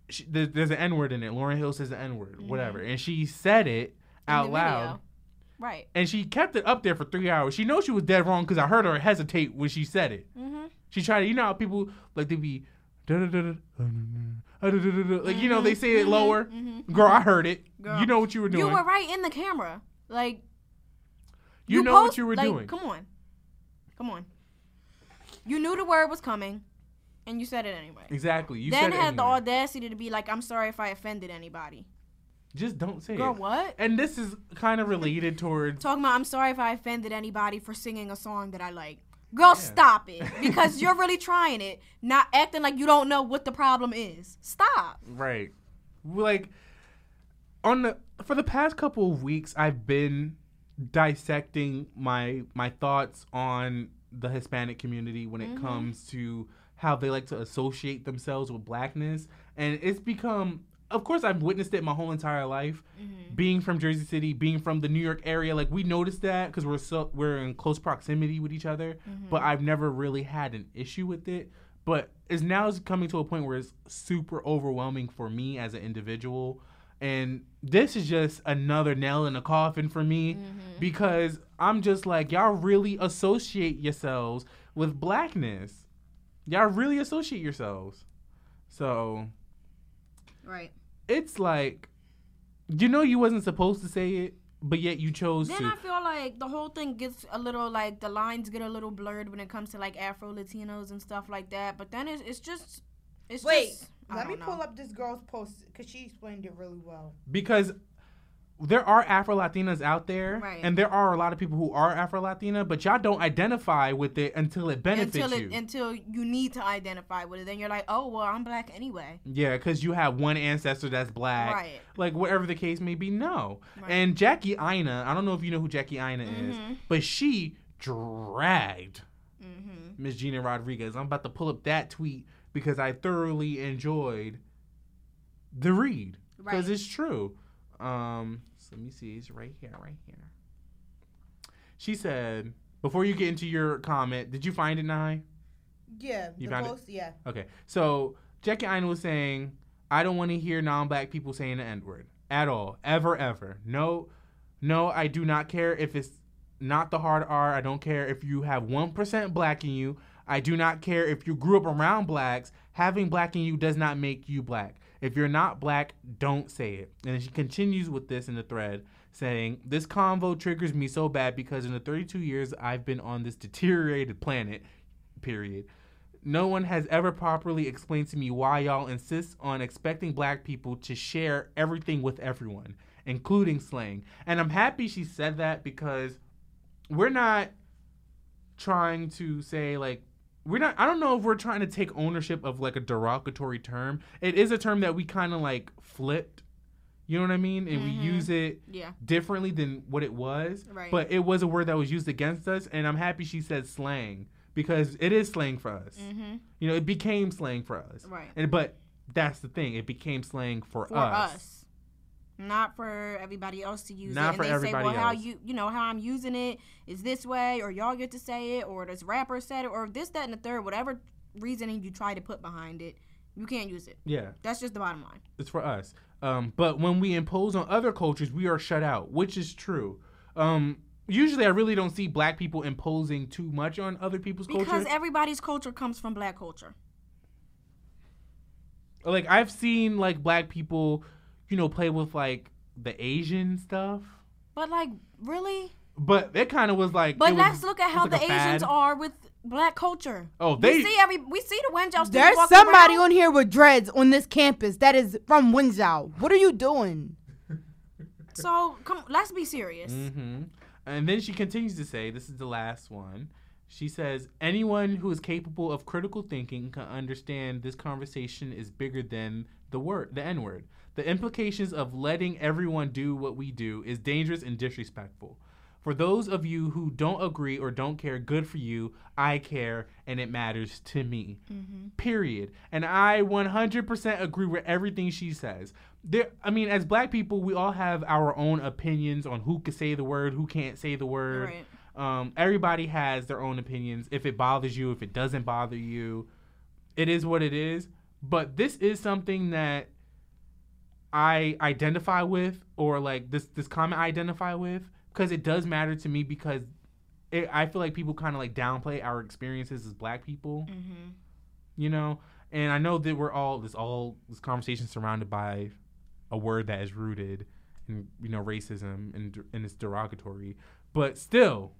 she, there, there's an N word in it. Lauryn Hill says the N word, whatever, and she said it Mm-hmm. Out loud. video. Right. And she kept it up there for three hours. She knows she was dead wrong because I heard her hesitate when she said it. Mm-hmm. She tried to, you know how people like they be, like you know they say it Mhm, lower. mhm, Girl, I heard it. Girl. You know what you were doing. You were right in the camera. Like You know what you were like, doing. Come on. Come on. You knew the word was coming and you said it anyway. Exactly. You then had the audacity to be like, I'm sorry if I offended anybody. Just don't say Girl, it. what? And this is kind of related towards. Talking about I'm sorry if I offended anybody for singing a song that I like. Girl, stop it. Because you're really trying it, not acting like you don't know what the problem is. Stop. Right. Like on the for the past couple of weeks I've been dissecting my my thoughts on the Hispanic community when it Mhm. comes to how they like to associate themselves with blackness and it's become of course I've witnessed it my whole entire life mm-hmm. being from Jersey City being from the New York area like we noticed that cuz we're so we're in close proximity with each other mm-hmm. but I've never really had an issue with it. But it's now it's coming to a point where it's super overwhelming for me as an individual. And this is just another nail in the coffin for me mm-hmm. because I'm just like y'all really associate yourselves with blackness. Y'all really associate yourselves. So Right. It's like you know you wasn't supposed to say it but yet you chose Then to I feel like the whole thing gets a little like the lines get a little blurred when it comes to like Afro Latinos and stuff like that. But then it's it's just it's Wait, just, let me know. pull up this girl's post because she explained it really well. because there are Afro Latinas out there, Right. and there are a lot of people who are Afro Latina, but y'all don't identify with it until it benefits until you. until you need to identify with it. Then you're like, oh well, I'm black anyway. yeah, because you have one ancestor that's black, Right. like whatever the case may be. No, Right. and Jackie Aina, I don't know if you know who Jackie Aina is, Mhm. but she dragged Mm-hmm. Miss Gina Rodriguez. I'm about to pull up that tweet because I thoroughly enjoyed the read because Right. it's true. Um, so let me see. It's right here, right here. She said, before you get into your comment, did you find it, Nye? Yeah, You the found it? Yeah, Okay. So Jackie Aina was saying, I don't want to hear non-black people saying the N-word at all, ever, ever. No, no, I do not care if it's not the hard R. I don't care if you have one percent black in you. I do not care if you grew up around blacks. Having black in you does not make you black. If you're not black, don't say it. And she continues with this in the thread, saying, This convo triggers me so bad because in the 32 years I've been on this deteriorated planet, period, no one has ever properly explained to me why y'all insist on expecting black people to share everything with everyone, including slang. And I'm happy she said that because we're not trying to say like we're not I don't know if we're trying to take ownership of like a derogatory term. It is a term that we kind of like flipped. You know what I mean? And we Mhm. use it Yeah. differently than what it was. Right. But it was a word that was used against us and I'm happy she said slang because it is slang for us. Mm-hmm. You know, it became slang for us. Right. And but that's the thing, it became slang for, For us. us. Not for everybody else to use Not it. And for they say, everybody well, how you you know how I'm using it is this way, or y'all get to say it, or this rapper said it, or this, that, and the third. Whatever reasoning you try to put behind it, you can't use it. Yeah, That's just the bottom line. it's for us. Um, but when we impose on other cultures, we are shut out, which is true. Um, usually, I really don't see black people imposing too much on other people's Because culture. Because everybody's culture comes from black culture. like I've seen like black people, you know, play with like the Asian stuff. But like, really? But it kind of was like. But let's look at how was the Asians are with black culture. Oh, they. we see every we see the Wenjao students There's somebody around. on here with dreads on this campus that is from Windsor. What are you doing? So come, let's be serious. hmm And then she continues to say, this is the last one. She says, anyone who is capable of critical thinking can understand this conversation is bigger than the word, the N word. The implications of letting everyone do what we do is dangerous and disrespectful. For those of you who don't agree or don't care, good for you. I care and it matters to me. Period. And I 100% agree with everything she says. There, I mean, as black people, we all have our own opinions on who can say the word, who can't say the word. Right. Um, everybody has their own opinions. If it bothers you, if it doesn't bother you, it is what it is. But this is something that I identify with, or like this this comment I identify with, because it does matter to me. Because it, I feel like people kind of like downplay our experiences as Black people, Mm-hmm. you know. And I know that we're all this all this conversation surrounded by a word that is rooted in you know racism and and it's derogatory, but still.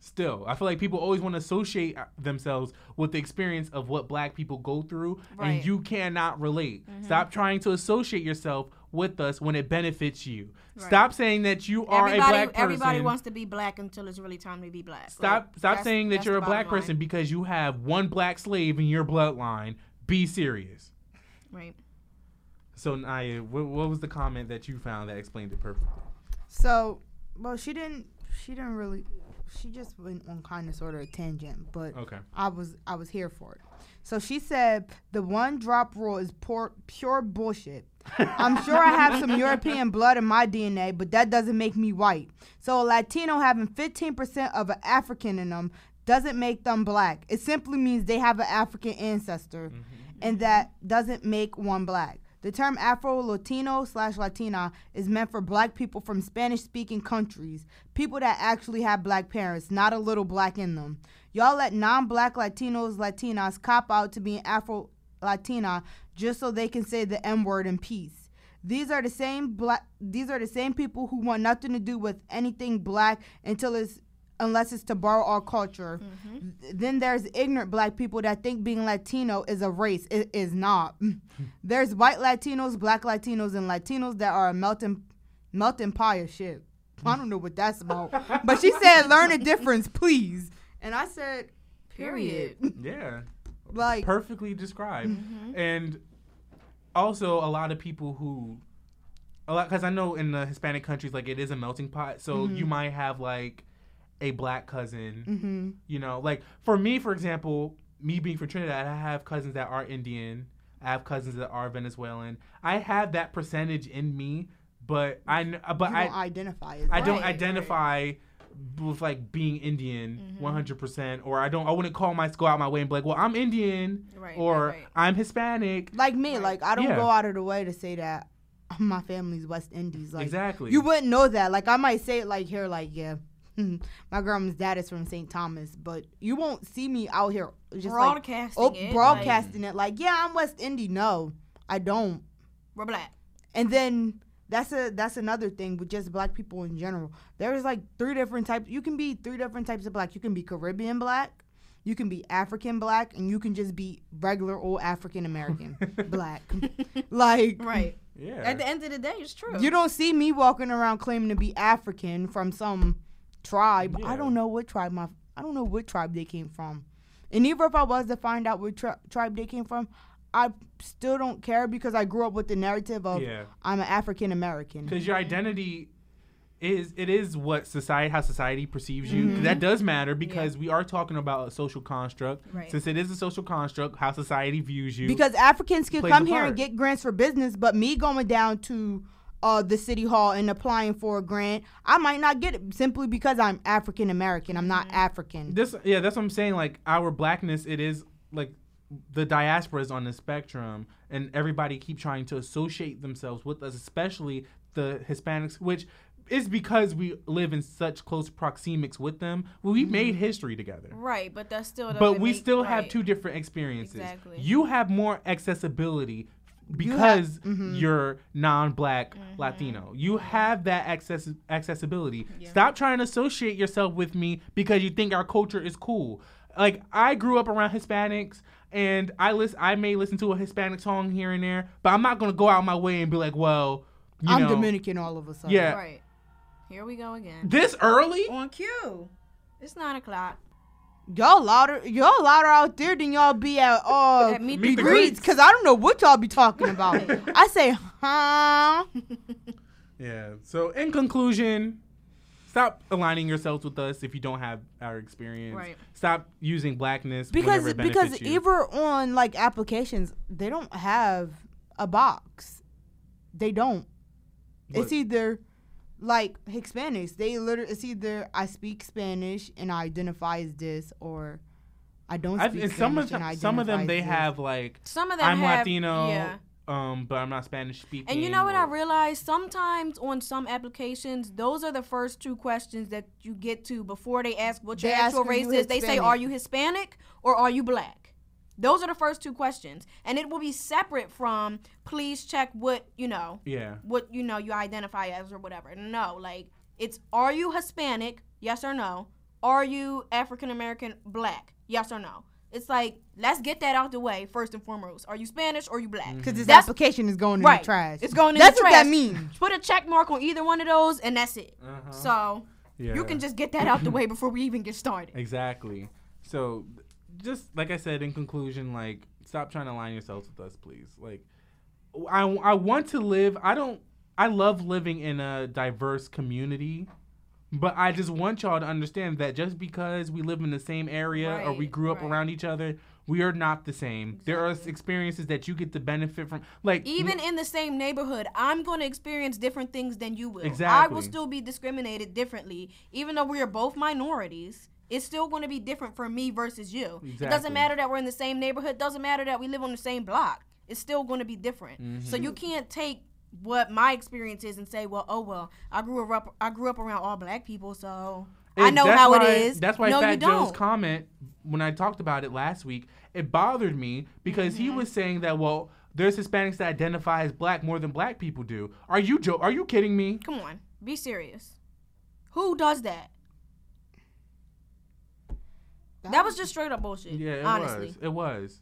Still, I feel like people always want to associate uh, themselves with the experience of what black people go through, Right. and you cannot relate. Stop trying to associate yourself with us when it benefits you. Right. Stop saying that you are Everybody, a black person. everybody wants to be black until it's really time to be black. Stop Like, stop saying that you're a black bottom line. person because you have one black slave in your bloodline. Be serious. Right. So Naya, what, what was the comment that you found that explained it perfectly? So, well, she didn't. She didn't really. She just went on kind of sort of a tangent, but Okay. I was I was here for it. So she said the one drop rule is pure pure bullshit. I'm sure I have some European blood in my DNA, but that doesn't make me white. So a Latino having 15% of an African in them doesn't make them black. It simply means they have an African ancestor, mm-hmm. and that doesn't make one black. The term Afro Latino slash Latina is meant for black people from Spanish speaking countries, people that actually have black parents, not a little black in them. Y'all let non black Latinos, Latinas cop out to being Afro Latina just so they can say the M word in peace. These are the same black these are the same people who want nothing to do with anything black until it's unless it's to borrow our culture. Th- Then there's ignorant black people that think being Latino is a race. It is not. there's white Latinos, black Latinos, and Latinos that are a melting melting pie of shit. I don't know what that's about. but she said learn the difference, please. And I said, period. Yeah. like Perfectly described. Mm-hmm. And also a lot of people who a lot because I know in the Hispanic countries like it is a melting pot. So Mm-hmm. you might have like a black cousin hmm You know, like for me, for example, me being from Trinidad, I have cousins that are Indian. I have cousins that are Venezuelan. I have that percentage in me, but I, kn- but you I, don't identify as I that. don't Right, right. identify with like being Indian Mm-hmm. one hundred percent, or I don't. I wouldn't call my go out my way and be like, well, I'm Indian, Right, or right, right. I'm Hispanic. like me, Right. like I don't Yeah. go out of the way to say that my family's West Indies. Like exactly. you wouldn't know that. Like I might say it like here, like yeah, Mm-hmm. my grandma's dad is from St. Thomas, but you won't see me out here just like Broadcasting oh, it. broadcasting it. Like yeah, I'm West Indy. No, I don't. We're black. And then that's a that's another thing with just black people in general. There's like three different types. You can be three different types of black. You can be Caribbean black, you can be African black, and you can just be regular old African American black. like Right. yeah. At the end of the day, it's true. you don't see me walking around claiming to be African from some tribe. Yeah. I don't know what tribe my I don't know what tribe they came from. And even if I was to find out what tri- tribe they came from, I still don't care because I grew up with the narrative of yeah. I'm an African American. because your identity is it is what society how society perceives you Mm-hmm. that does matter because we are talking about a social construct Right. since it is a social construct how society views you Because Africans can come here and get grants for business, but me going down to uh, the city hall and applying for a grant, I might not get it simply because I'm African American. I'm not African. This yeah, that's what I'm saying. Like our blackness, it is like the diaspora is on the spectrum, and everybody keep trying to associate themselves with us, especially the Hispanics, which is because we live in such close proxemics with them. Well, we made history together. Right, but that's still. But we make- still have two different experiences. Exactly. You have more accessibility have- because mhm. you're non-black Mm-hmm. Latino. You have that access accessibility. Yeah. Stop trying to associate yourself with me because you think our culture is cool. Like I grew up around Hispanics and I list I may listen to a Hispanic song here and there, but I'm not going to go out my way and be like, "Well, you I'm know, Dominican all of a sudden. Yeah. Right. Here we go again. this early?" On cue. It's nine o'clock. Y'all louder, y'all louder out there than y'all be at uh At Meet the the Greeks. greets, cause I don't know what y'all be talking about. I say, huh? Yeah. So in conclusion, stop aligning yourselves with us if you don't have our experience. Right. Stop using blackness Because it because benefits you. either on like applications, they don't have a box. They don't. It's either like Hispanics. They literally it's either I speak Spanish and I identify as this, or I don't I, speak and Spanish some of and them, I some of them they this. have like Some of them I'm have, Latino, Yeah. um, but I'm not Spanish speaking. And you know what I or- realized? Sometimes on some applications, those are the first two questions that you get to before they ask what your actual "Are you race is. They say, "Are you Hispanic or are you black?" Those are the first two questions, and it will be separate from please check what you know, Yeah. what you know you identify as or whatever. No, like it's are you Hispanic? Yes or no? Are you African American black? Yes or no? It's like let's get that out the way first and foremost. Are you Spanish or you black? Because this That's- application is going in Right. the trash. It's going in the trash. That's the what trash. that means. Put a check mark on either one of those, and that's it. Uh-huh. So yeah. you can just get that out the way before we even get started. exactly. So, just like I said in conclusion, like stop trying to align yourselves with us, please. Like, I I want to live. I don't. I love living in a diverse community. But I just want y'all to understand that just because we live in the same area or we grew up right. around each other, we are not the same. There are experiences that you get to benefit from. Like Even in the same neighborhood, I'm going to experience different things than you will. Exactly. I will still be discriminated differently, even though we are both minorities. It's still going to be different for me versus you. It doesn't matter that we're in the same neighborhood. Doesn't matter that we live on the same block. It's still going to be different. So Mm-hmm. you can't take what my experience is and say, well, oh well, I grew up I grew up around all black people, so I know how why- it is. That's why no, Fat Joe's comment when I talked about it last week, it bothered me because he Mm-hmm. was saying that well, there's Hispanics that identify as black more than black people do. Are you jo- Are you kidding me? Come on, be serious. Who does that? That was just straight up bullshit. Yeah, it honestly. was. It was.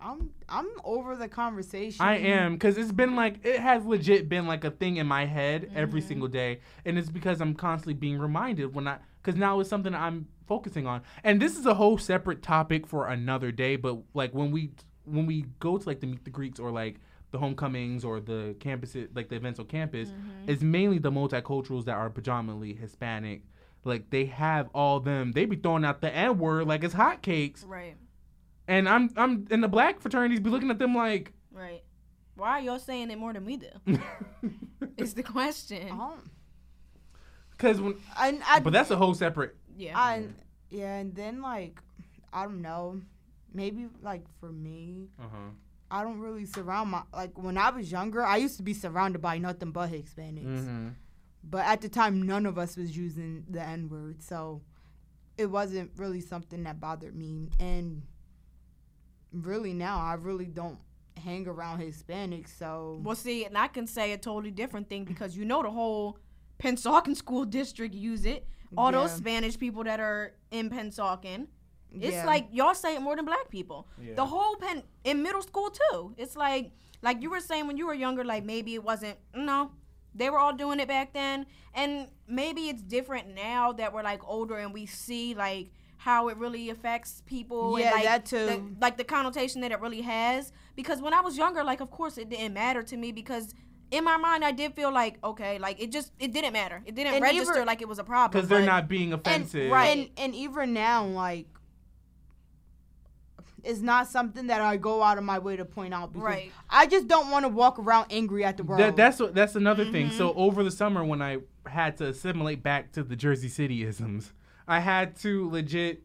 I'm I'm over the conversation. I am because it's been like it has legit been like a thing in my head every Mm-hmm. single day, and it's because I'm constantly being reminded when I because now it's something I'm focusing on, and this is a whole separate topic for another day. But like when we when we go to like the meet the Greeks or like the homecomings or the campuses like the events on campus, Mm-hmm. it's mainly the multiculturals that are predominantly Hispanic. Like they have all them, they be throwing out the N word like it's hotcakes, Right, and I'm I'm in the black fraternities be looking at them like. right. Why are y'all saying it more than we do? Is the question. Um, Because when, and I, but that's a whole separate. Yeah. I, yeah, and then like, I don't know, maybe like for me, Uh huh. I don't really surround my like when I was younger. I used to be surrounded by nothing but Hispanics, Mm-hmm. But at the time, none of us was using the N word, so it wasn't really something that bothered me. And really now, I really don't hang around Hispanics, so well, see, and I can say a totally different thing because you know the whole Pennsauken school district use it. All those Spanish people that are in Pennsauken. It's yeah. like y'all say it more than black people. Yeah. The whole pen in middle school too. It's like like you were saying when you were younger, like maybe it wasn't no. They were all doing it back then. And maybe it's different now that we're like older and we see like how it really affects people Yeah, and like that too. the- like the connotation that it really has. Because when I was younger, like of course it didn't matter to me because in my mind I did feel like okay, like it just it didn't matter. It didn't And register even- like it was a problem. Because they're not being and, offensive. right. and and even now like is not something that I go out of my way to point out because Right. I just don't want to walk around angry at the world. That, that's what that's another thing. Mm-hmm. So over the summer when I had to assimilate back to the Jersey City isms, I had to legit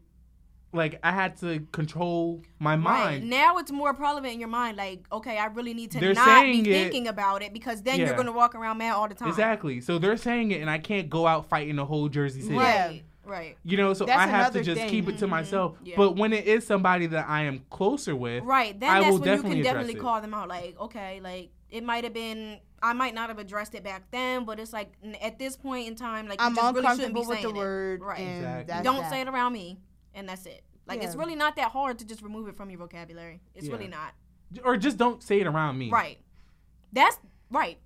like I had to control my Right. mind. Now it's more prevalent in your mind. Like, okay, I really need to They're not be it- thinking about it because then Yeah. you're gonna walk around mad all the time. Exactly. So they're saying it and I can't go out fighting the whole Jersey City. Right. Right. You know, so That's I have to just thing. keep it to myself. Mm-hmm. Yeah. But when it is somebody that I am closer with, Right. Then I that's will when you can definitely it. call them out. Like, okay, like it might have been. I might not have addressed it back then, but it's like at this point in time, like I'm just really shouldn't be uncomfortable with saying the it. word. Right. Exactly. that's Don't that. say it around me, and that's it. Like it's really not that hard to just remove it from your vocabulary. It's Yeah. really not. or just don't say it around me. Right. That's right.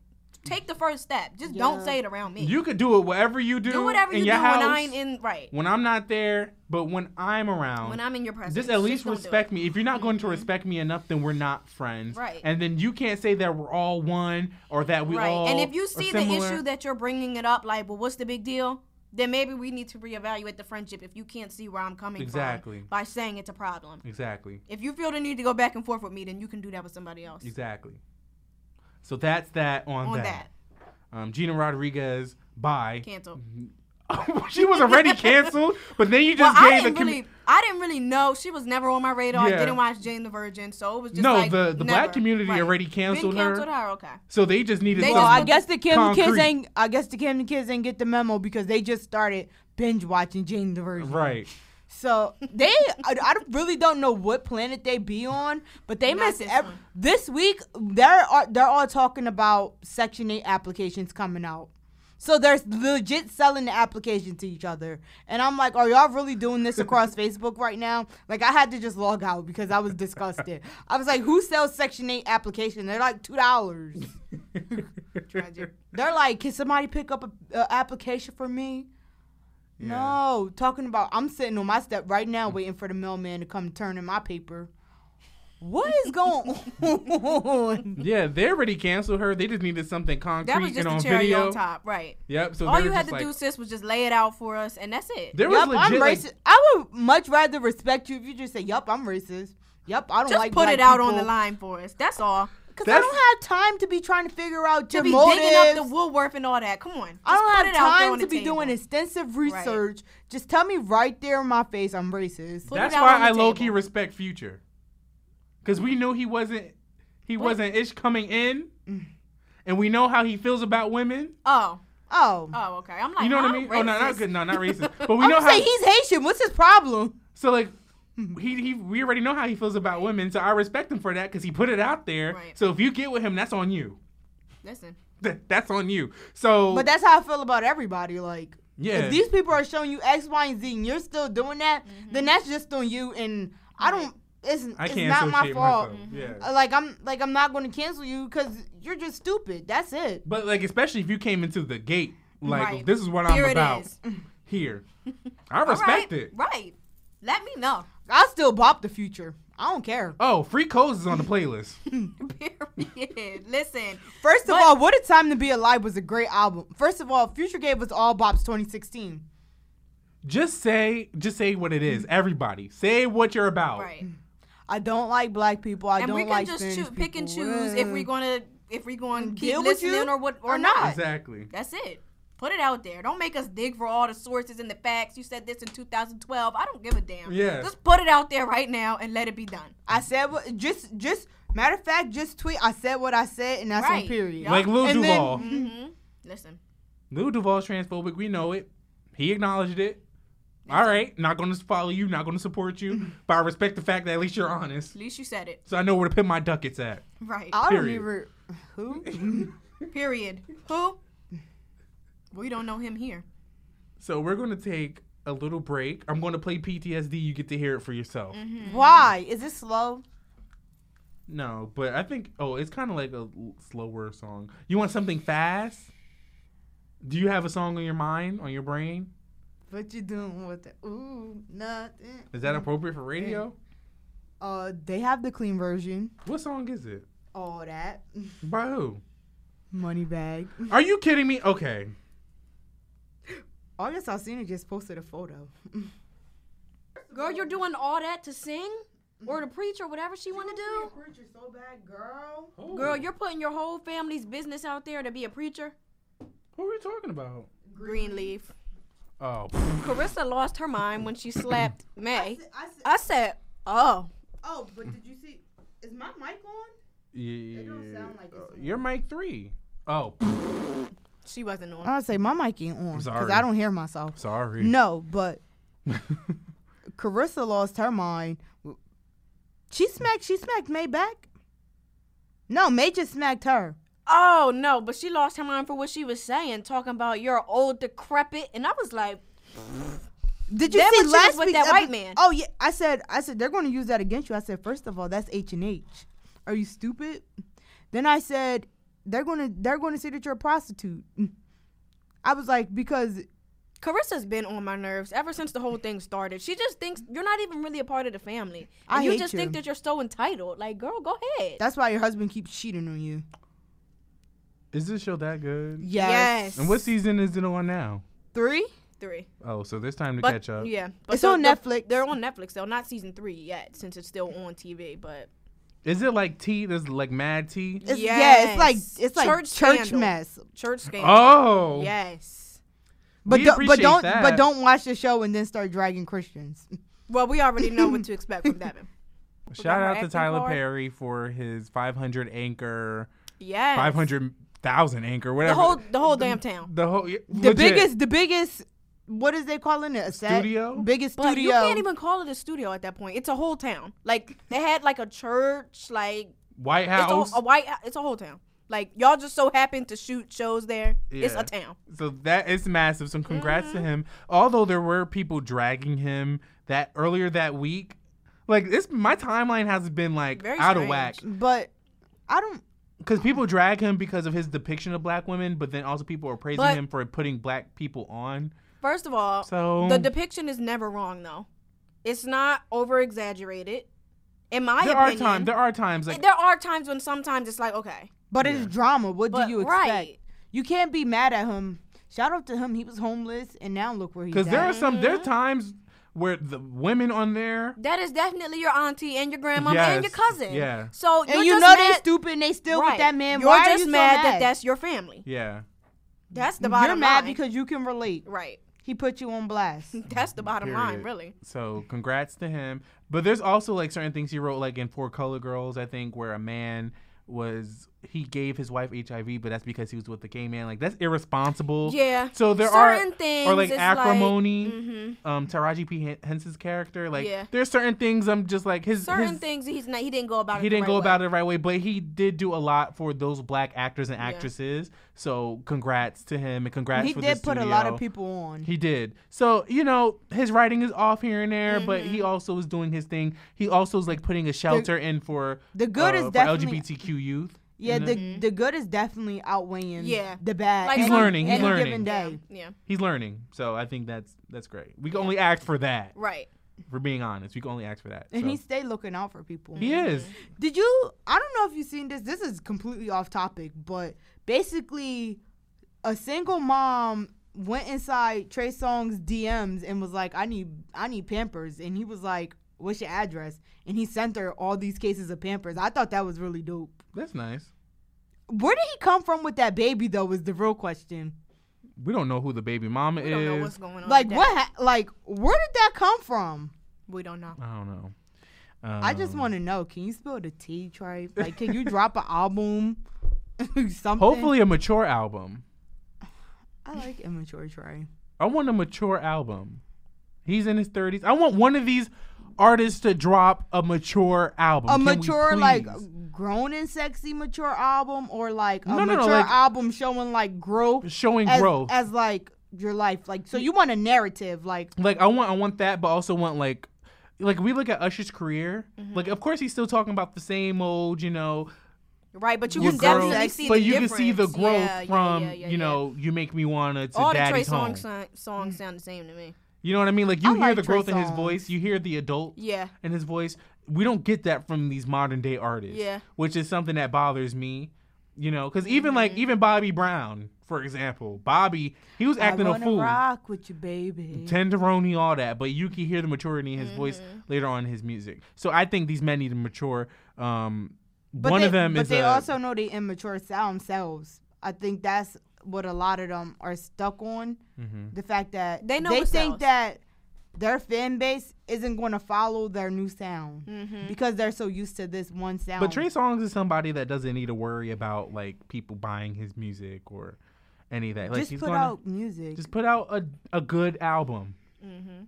Take the first step. Just don't say it around me. You could do it whatever you do. do whatever in you do your when house, I ain't in right. when I'm not there, but when I'm around. When I'm in your presence. just at least don't respect me. If you're not going to Mhm. respect me enough, then we're not friends. Right. And then you can't say that we're all one or that we right. all. and if you see the issue that you're bringing it up, like, well, what's the big deal? Then maybe we need to reevaluate the friendship if you can't see where I'm coming Exactly. from by saying it's a problem. Exactly. If you feel the need to go back and forth with me, then you can do that with somebody else. Exactly. So that's that on, On that. that. Um, Gina Rodriguez, bye. Cancel. she was already canceled, but then you Well, just I gave didn't the. commu- really, I didn't really know. She was never on my radar. Yeah. I didn't watch Jane the Virgin, so it was just no, like the the never. black community Right. already Been canceled, canceled her, her. Okay. so they just needed. They to Well, I guess the Kim kids ain't. I guess the Kim kids ain't get the memo because they just started binge watching Jane the Virgin. right. So they, I, I really don't know what planet they be on, but they Not miss this this week. They're all- they're all talking about Section Eight applications coming out. So they're legit selling the application to each other, and I'm like, are y'all really doing this across Facebook right now? Like, I had to just log out because I was disgusted. I was like, who sells Section Eight application? They're like two dollars. Tragic. They're like, can somebody pick up a, a application for me? Yeah. No, talking about I'm sitting on my step right now waiting for the mailman to come turn in my paper. What is going on? Yeah, they already canceled her. They just needed something concrete That was just and the on cherry video. on top, right? Yep. So All they you had just to like, do, sis, was just lay it out for us, and that's it. There was Yup, I'm legit. like- racist. I would much rather respect you if you just say, "Yup, I'm racist." Yup, I don't just like put black it out on people." the line for us. That's all. Cause I don't have time to be trying to figure out To be motives. digging up the Woolworth and all that. Come on. Just I don't have it out there time to be table. doing extensive research. Just tell me right there in my face I'm racist. Put That's why on the I low key respect Future, because we knew he wasn't he What? wasn't ish coming in, mm. and we know how he feels about women. Oh. Oh, Oh, okay. I'm like, You know what I huh? mean? Oh no, not good. No, not racist. But we I'm know how. say he's Haitian. What's his problem? so like. Mm-hmm. He, he we already know how he feels about women, so I respect him for that because he put it out there. Right. So if you get with him, that's on you. Listen. Th- That's on you. So But that's how I feel about everybody. Like, yeah, if these people are showing you X, Y, and Z, and you're still doing that, then mm-hmm. that's just on you. And I don't. It's, I it's not my fault. myself. Mm-hmm. Yeah. Uh, Like I'm like I'm not going to cancel you because you're just stupid. That's it. But like, especially if you came into the gate, like Right. this is what Here I'm about. is. Here, I respect right. it. Right. Let me know. I still bop the future. I don't care. Oh, free codes is on the playlist. Period. Listen. First of But- all, What a Time to Be Alive was a great album. First of all, Future gave us all bops 2016. just say, just say what it is. Everybody, say what you're about. Right. I don't like black people. I and don't like. And we can like just choo- pick and choose if we're gonna if we're going to keep Deal with you listening or what or, or not. not. Exactly. That's it. Put it out there. Don't make us dig for all the sources and the facts. You said this in 2012. I don't give a damn. Yeah. Just put it out there right now and let it be done. I said what just just matter of fact, just tweet. I said what I said, and that's Right. on period. Yup. Like Lil And then- Duval. Mm-hmm. Listen. Lil Duval's transphobic. We know it. He acknowledged it. All right, not going to follow you, not going to support you, but I respect the fact that at least you're honest. At least you said it. So I know where to put my ducats at. Right. I don't Period. even who. Period. Who? We don't know him here. So we're going to take a little break. I'm going to play PTSD. You get to hear it for yourself. Mm-hmm. Why is it slow? No, but I think oh, it's kind of like a l- slower song. You want something fast? Do you have a song on your mind, on your brain? What you doing with the ooh nothing? Is that appropriate for radio? Uh, they have the clean version. What song is it? All that By who? money bag. Are you kidding me? Okay. August Alsina just posted a photo. Girl, you're doing all that to sing? or to preach or whatever she want to do. Preacher so bad, girl. Girl, you're putting your whole family's business out there to be a preacher. Who are you talking about? Greenleaf. Oh, Kerissa lost her mind when she slapped May. I said, I said, "Oh, oh, but did you see? Is my mic on? yeah. Yeah. They don't sound like it's uh, on. You're mic three. Oh, she wasn't on." I would say my mic ain't on because I don't hear myself. sorry. No, but Kerissa lost her mind. She smacked. She smacked May back. No, May just smacked her. Oh no, but she lost her mind for what she was saying, talking about you're old, decrepit, and I was like, Did you Then see when she was last with week's that white man. Oh yeah, I said. I said they're going to use that against you. I said first of all, that's H and H. Are you stupid? Then I said they're going to they're going to say that you're a prostitute. I was like because Kerissa's been on my nerves ever since the whole thing started. She just thinks you're not even really a part of the family. I And you hate just you. think that you're so entitled. Like, girl, go ahead. that's why your husband keeps cheating on you. Is this show that good? Yes. Yes. And what season is it on now? Three? Three. Oh, so there's time to But catch up. yeah, but It's so on Netflix. They're on Netflix though, not season three yet, since it's still on TV. But Is it like tea? There's like mad tea. It's, Yeah, it's like Yes. it's like Church church, scandal. mess. church scandal. Oh, Yes. But We don't, but don't that. but don't watch the show and then start dragging Christians. Well, we already know what to expect from Devin. Shout out to Tyler part. Perry for his 500 anchor, Yes. 500,000 anchor, whatever The whatever. whole the whole damn town. the whole yeah, The legit. biggest the biggest what is they calling it? A set? Studio? Biggest But studio. you can't even call it a studio at that point. It's a whole town. Like they had like a church, like White it's House. a, a white. It's a whole town. Like y'all just so happened to shoot shows there. It's a town. So that is massive. So congrats Mm-hmm. to him. Although there were people dragging him that earlier that week. Like this my timeline has been like Very out of whack. but I don't Because people drag him because of his depiction of black women, but then also people are praising But- him for putting black people on. First of all, So the depiction is never wrong though. It's not over exaggerated. In my there are opinion, times there are times like there are times when sometimes it's like okay, but Yeah. it's drama. What but do you expect? right. You can't be mad at him. Shout out to him. He was homeless and now look where he's because there are some there's Mm-hmm. times where the women on there That is definitely your auntie and your grandma and your cousin. yeah. So and you're you just know they mad, stupid and they still right. with that man. You're Why are just you so mad, mad that that's your family. yeah That's the bottom You're mad line. because you can relate. right. He put you on blast. That's the bottom line, really. So congrats to him. But there's also like certain things he wrote, like in For Colored Girls, I think, where a man was he gave his wife HIV, but that's because he was with a gay man. Like that's irresponsible. Yeah. So there certain are things or like it's acrimony. mhm. Um, Taraji P Hen- Henson's character, like Yeah. there's certain things I'm just like his Certain his, things he's not. He didn't go about it. he didn't right go way. about it the right way, but he did do a lot for those black actors and Yeah. actresses. So congrats to him and congrats he for did the put a lot of people on. He did. So, you know, his writing is off here and there, but Mm-hmm. he also is doing his thing. He also is like putting a shelter in for the good uh, is for definitely- LGBTQ youth. Yeah, in the the- the good is definitely outweighing Yeah. the bad. Like He's any- learning, he's any learning. Given day. Yeah. he's learning. So I think that's that's great. We can only act for that. Right. For being honest, we can only act for that. And So. he stay looking out for people. he is. Mm-hmm. Did you? I don't know if you've seen this. This is completely off topic, but basically, a single mom went inside Trey Songz's DMs and was like, "I need, I need Pampers," and he was like, "What's your address?" And he sent her all these cases of Pampers. I thought that was really dope. That's nice. Where did he come from with that baby though? Is the real question. We don't know who the baby mama We don't know is. what's going on. Like with what? Ha- like where did that come from? We don't know. I don't know. I just Um, want to know. Can you spill the tea, Trey? Like, can you drop an album? Something. hopefully a mature album. I like immature Trey. I want a mature album. He's in his 30s. I want one of these artists to drop a mature album. A Can mature, like grown and sexy mature album, or like a No, no, no, mature like- album showing like growth showing as, growth. as like your life. Like, so you want a narrative, like like I want I want that, but also want like like we look at Usher's career. Mm-hmm. Like of course he's still talking about the same old, you know, Right, but you can definitely see but the you can see the growth Yeah, from yeah, yeah, you know you make me wanna to all the Trey daddy's songs sound, songs sound the same to me. You know what I mean? Like you I hear like the growth in his voice, you hear the adult Yeah. in his voice. We don't get that from these modern day artists. Yeah. Which is something that bothers me. You know, because even like even Bobby Brown, for example, Bobby he was acting a fool. rock with you, baby. tenderoni, all that, but you can hear the maturity in his voice Mm-hmm. later on in his music. So I think these men need to mature. Um, But one they, of them is but they a- also know they immature themselves. I think that's what a lot of them are stuck on. Mhm. The fact that They know they think sells. that their fan base isn't going to follow their new sound Mm-hmm. because they're so used to this one sound. But Trey Songz is somebody that doesn't need to worry about like people buying his music or any of that. Like just he's put gonna out music. just put out a a good album. Mm-hmm.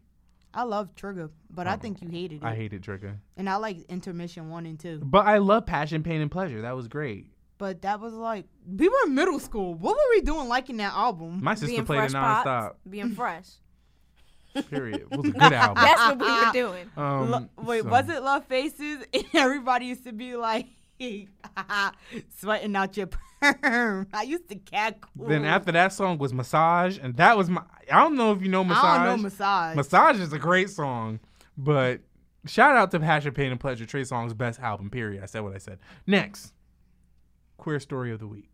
I love Trigger, but I Oh, think you hated it. I hated Trigger, and I like Intermission one and two. but I love Passion, Pain, and Pleasure. That was great. But that was like we were in middle school. What were we doing liking that album? My sister Being played it fresh nonstop. pots, being fresh. Period. It was a good album. That's what we were doing. Um, Lo- wait, so- was it Love Faces? And everybody used to be like, sweating out your perm. I used to cackle. Then after that song was Massage, and that was my. I don't know if you know Massage. I don't know massage. Massage is a great song, but shout out to Passion, Pain, and Pleasure, Trey Songz's best album. Period. I said what I said. Next, queer story of the week.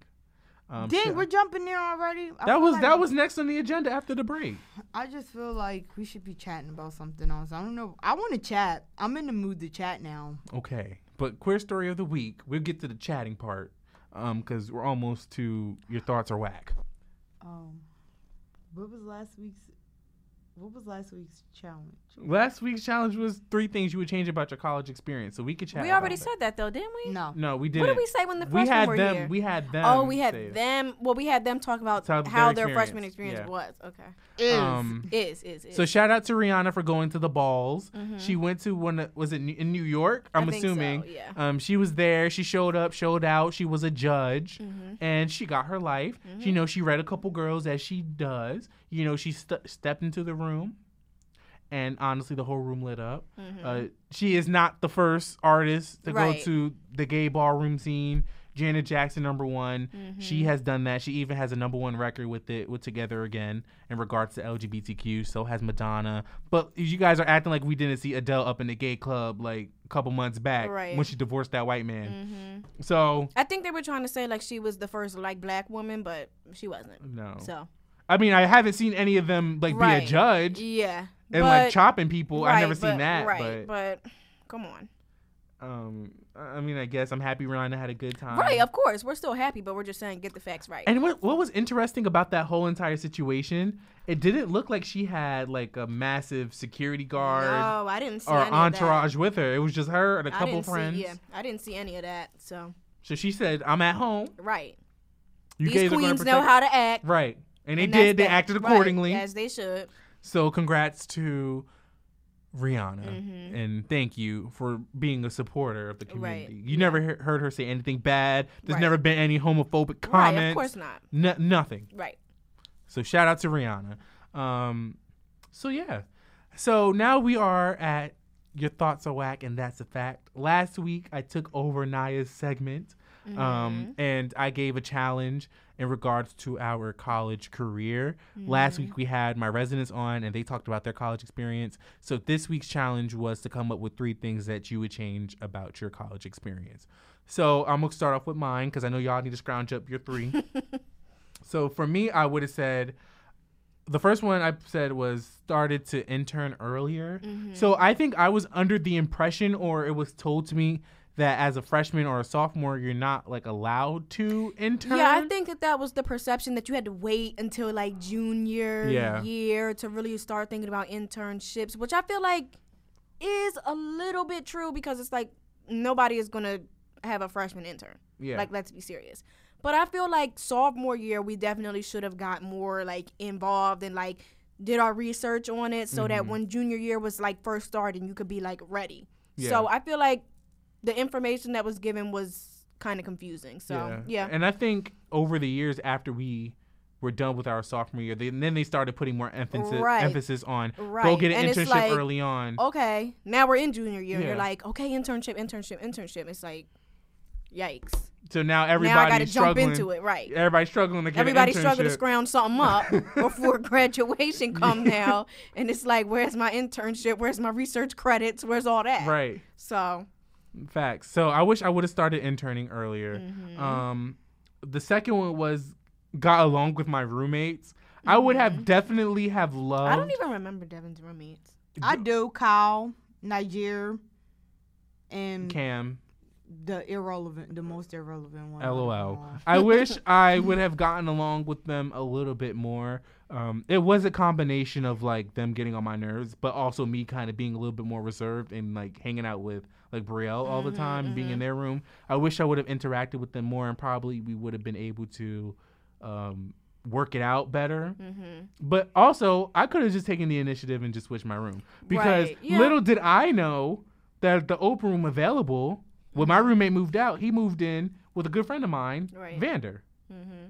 Um, Dang, sha- we're jumping there already. I that was like- that was next on the agenda after the break. I just feel like we should be chatting about something else. I don't know. I want to chat. I'm in the mood to chat now. Okay, but queer story of the week. We'll get to the chatting part, um, because we're almost to your thoughts are whack. Um, what was last week's? What was last week's challenge? Last week's challenge was three things you would change about your college experience, so we could chat. We already that. said that though, didn't we? No. No, we didn't. What did we say when the we had were them. here? We had them. oh, we had say them. Well, we had them talk about How how, their their freshman experience, experience yeah. was. Okay. Is Um, Is is is. So shout out to Rihanna for going to the balls. She went to one. that- Was it in New York? I'm Mm-hmm. I think so, assuming. yeah. Um, she was there. She showed up, showed out. She was a judge, Mm-hmm. and she got her life. You know, she read a couple girls as she does. You know, she st- stepped into the room, and honestly, the whole room lit up. Uh, she is not the first artist to Mm-hmm. Right. go to the gay ballroom scene. Janet Jackson, number one. Mm-hmm. She has done that. She even has a number one record with it with Together Again in regards to LGBTQ. So has Madonna. But you guys are acting like we didn't see Adele up in the gay club like a couple months back Right. when she divorced that white man. hmm So I think they were trying to say like she was the first like black woman, but she wasn't. no. So I mean, I haven't seen any of them like be a judge yeah, and but, like chopping people. I've right, never seen that. Right, but but come on. um, I mean, I guess I'm happy Rihanna had a good time. Right, of course, we're still happy, but we're just saying get the facts right. And what what was interesting about that whole entire situation? It didn't look like she had like a massive security guard no, I didn't see or entourage with her. It was just her and a couple friends. See, yeah, I didn't see any of that. So So she said, "I'm at home. right, You these guys are gonna queens know how to act. Right, and they and did. They that. acted Right, accordingly. as they should. So congrats to Rihanna Mhm. and thank you for being a supporter of the Right, community. You never he- heard her say anything bad. There's Right. never been any homophobic comments. Right, of course not. N- nothing. Right. So shout out to Rihanna. Um, so yeah. So now we are at your thoughts are whack and that's a fact. Last week I took over Naya's segment, Mm-hmm. um, and I gave a challenge in regards to our college career. Last Mm-hmm. week we had my residents on and they talked about their college experience. So this week's challenge was to come up with three things that you would change about your college experience. So I'm gonna start off with mine because I know y'all need to scrounge up your three. So for me, I would have said the first one I said was started to intern earlier. Mm-hmm. So I think I was under the impression, or it was told to me that as a freshman or a sophomore, you're not like allowed to intern. Yeah, I think that that was the perception that you had to wait until like junior Yeah. year to really start thinking about internships, which I feel like is a little bit true because it's like nobody is gonna have a freshman intern. Yeah. Like, let's be serious. But I feel like sophomore year, we definitely should have got more like involved and like did our research on it so that Mhm. when junior year was like first starting, you could be like ready. Yeah. So I feel like the information that was given was kind of confusing. So yeah, And I think over the years after we were done with our sophomore year, they, and then they started putting more emphasis Right. emphasis on go get an And internship like, early on. okay, now we're in junior year. Yeah. you're like, okay, internship, internship, internship. It's like, yikes. So now now everybody's got to jump into it. Right. Everybody's struggling to get Everybody's an struggling to scrounge something up before graduation come now, and it's like, where's my internship? Where's my research credits? Where's all that? Right. So Facts. So I wish I would have started interning earlier. Mm-hmm. Um, the second one was got along with my roommates. I would have definitely have loved. Mm-hmm. I don't even remember Devin's roommates. I do. Kyle, Niger, and Cam. the irrelevant, the most irrelevant one. LOL. I wish I would have gotten along with them a little bit more. Um, it was a combination of like them getting on my nerves, but also me kind of being a little bit more reserved and like hanging out with like Brielle all the time, and being in their room. I wish I would have interacted with them more, and probably we would have been able to um, work it out better. Mm-hmm. But also, I could have just taken the initiative and just switched my room because Right, yeah. little did I know that the open room available. When my roommate moved out, he moved in with a good friend of mine, Right. Vander. Mm-hmm.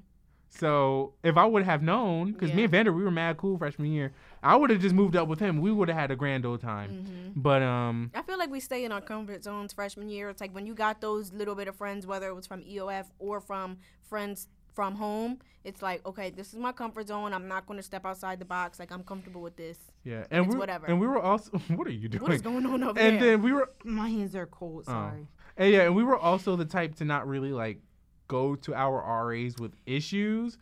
So if I would have known, because me and Vander we were mad cool freshman year, I would have just moved up with him. We would have had a grand old time. Mm-hmm. But um, I feel like we stay in our comfort zones freshman year. It's like when you got those little bit of friends, whether it was from EOF or from friends from home, it's like, okay, this is my comfort zone. I'm not going to step outside the box. Like I'm comfortable with this. yeah, and It's we whatever. and we were also. What are you doing? What is going on over and there? And then we were My hands are cold. Oh. Sorry. And yeah, and we were also the type to not really like go to our RAs with issues.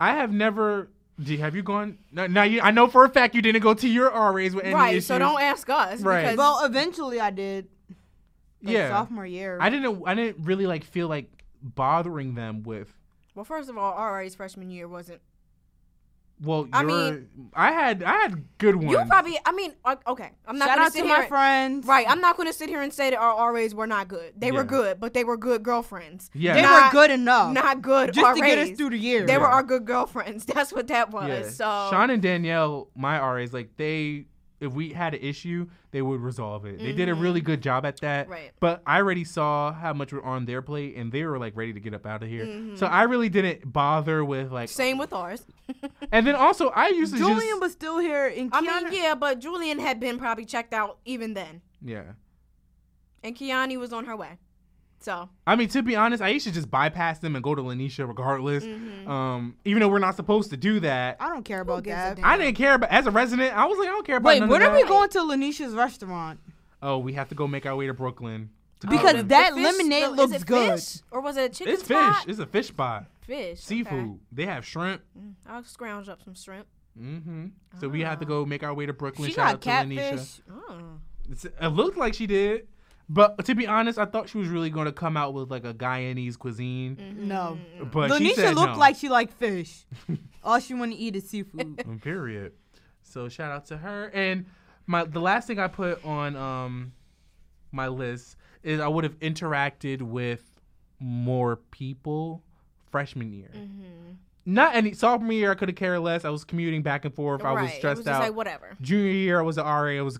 I have never. Have you gone? Now, now you, I know for a fact you didn't go to your RAs with any right. issues. Right. So don't ask us. Right. Because Well, eventually I did. Like yeah, Sophomore year. I didn't. I didn't really like feel like bothering them with. well, first of all, RA's freshman year wasn't. Well, I your- mean- I had I had good ones. You probably. I mean, uh, okay. I'm not Shout gonna out sit to here. my and- friends. Right. I'm not going to sit here and say that our RAs were not good. They Yeah. were good, but they were good girlfriends. yeah, They Not- were good enough. Not good just to get us through the year. They were our good girlfriends. That's what that was. yeah. So Sean and Danielle, my RAs, like they, if we had an issue, they would resolve it. They did a really good job at that. Mm-hmm. Right. But I already saw how much were on their plate, and they were like ready to get up out of here. Mm-hmm. So I really didn't bother with like. same with ours. And then also, I used to Julian just. was still here, and I Kiana, mean, yeah, but Julian had been probably checked out even then, yeah. and Kiani was on her way. So I mean, to be honest, I used to just bypass them and go to Lanisha regardless. Mm-hmm. Um, even though we're not supposed to do that. I don't care about gives that. I didn't care, but as a resident, I was like, I don't care about Wait, none when of are we going to Lanisha's restaurant? Oh, we have to go make our way to Brooklyn. to Because go- the- that fish- lemonade the- is looks it good. fish? or was it a chicken it's fish. It's a fish spot. Fish, Seafood. okay. They have shrimp. I'll scrounge up some shrimp. Mm-hmm. So we have to go make our way to Brooklyn. She Shout got out to Lanisha. Oh. It looked like she did, but to be honest, I thought she was really going to come out with like a Guyanese cuisine. No. But she Lanisha said looked no. like she liked fish. All she want to eat is seafood. Mm, Period. So shout out to her. And my the last thing I put on um my list is I would have interacted with more people freshman year. Mm-hmm. Not any sophomore year. I could have cared less. I was commuting back and forth. I was right. it stressed was just out. like whatever. Junior year, I was an RA. I was.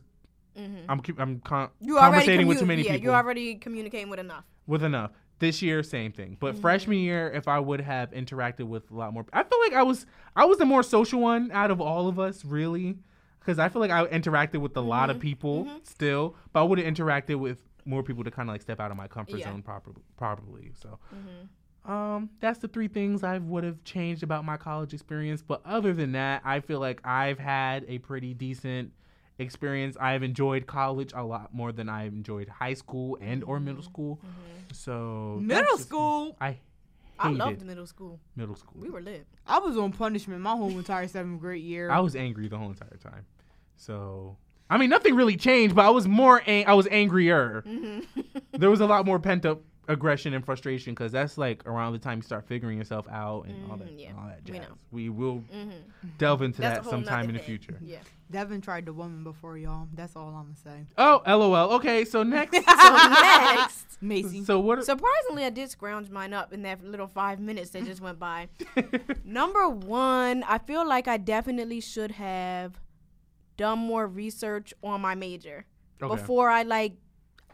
Mhm. I'm I'm con- You conversating with commu- too many yeah, people. you're already communicating with enough. with enough. This year, same thing. Mm-hmm. But freshman year, if I would have interacted with a lot more, I feel like I was I was the more social one out of all of us, really, because I feel like I interacted with a lot Mm-hmm. of people still, but I would have interacted with more people to kind of like step out of my comfort Yeah. zone properly. Probably so. Mm-hmm. Um, that's the three things I would have changed about my college experience. But other than that, I feel like I've had a pretty decent experience. I've enjoyed college a lot more than I enjoyed high school and or middle school. So that's Middle just- school, I I hated loved middle school. middle school. We were lit. I was on punishment my whole entire seventh grade year. I was angry the whole entire time. So I mean, nothing really changed, but I was more ang- I was angrier. Mm-hmm. there was a lot more pent up aggression and frustration because that's like around the time you start figuring yourself out and all that, Mhm, yeah. all that We jazz. know. We will Mm-hmm. delve into That's that sometime in the thing. future. Yeah. Devin tried the woman before y'all. That's all I'm gonna say. Oh, lol. Okay, so next. So next, Macy. so what? Are, surprisingly, I did scrounge mine up in that little five minutes that just went by. Number one, I feel like I definitely should have done more research on my major okay. before I like.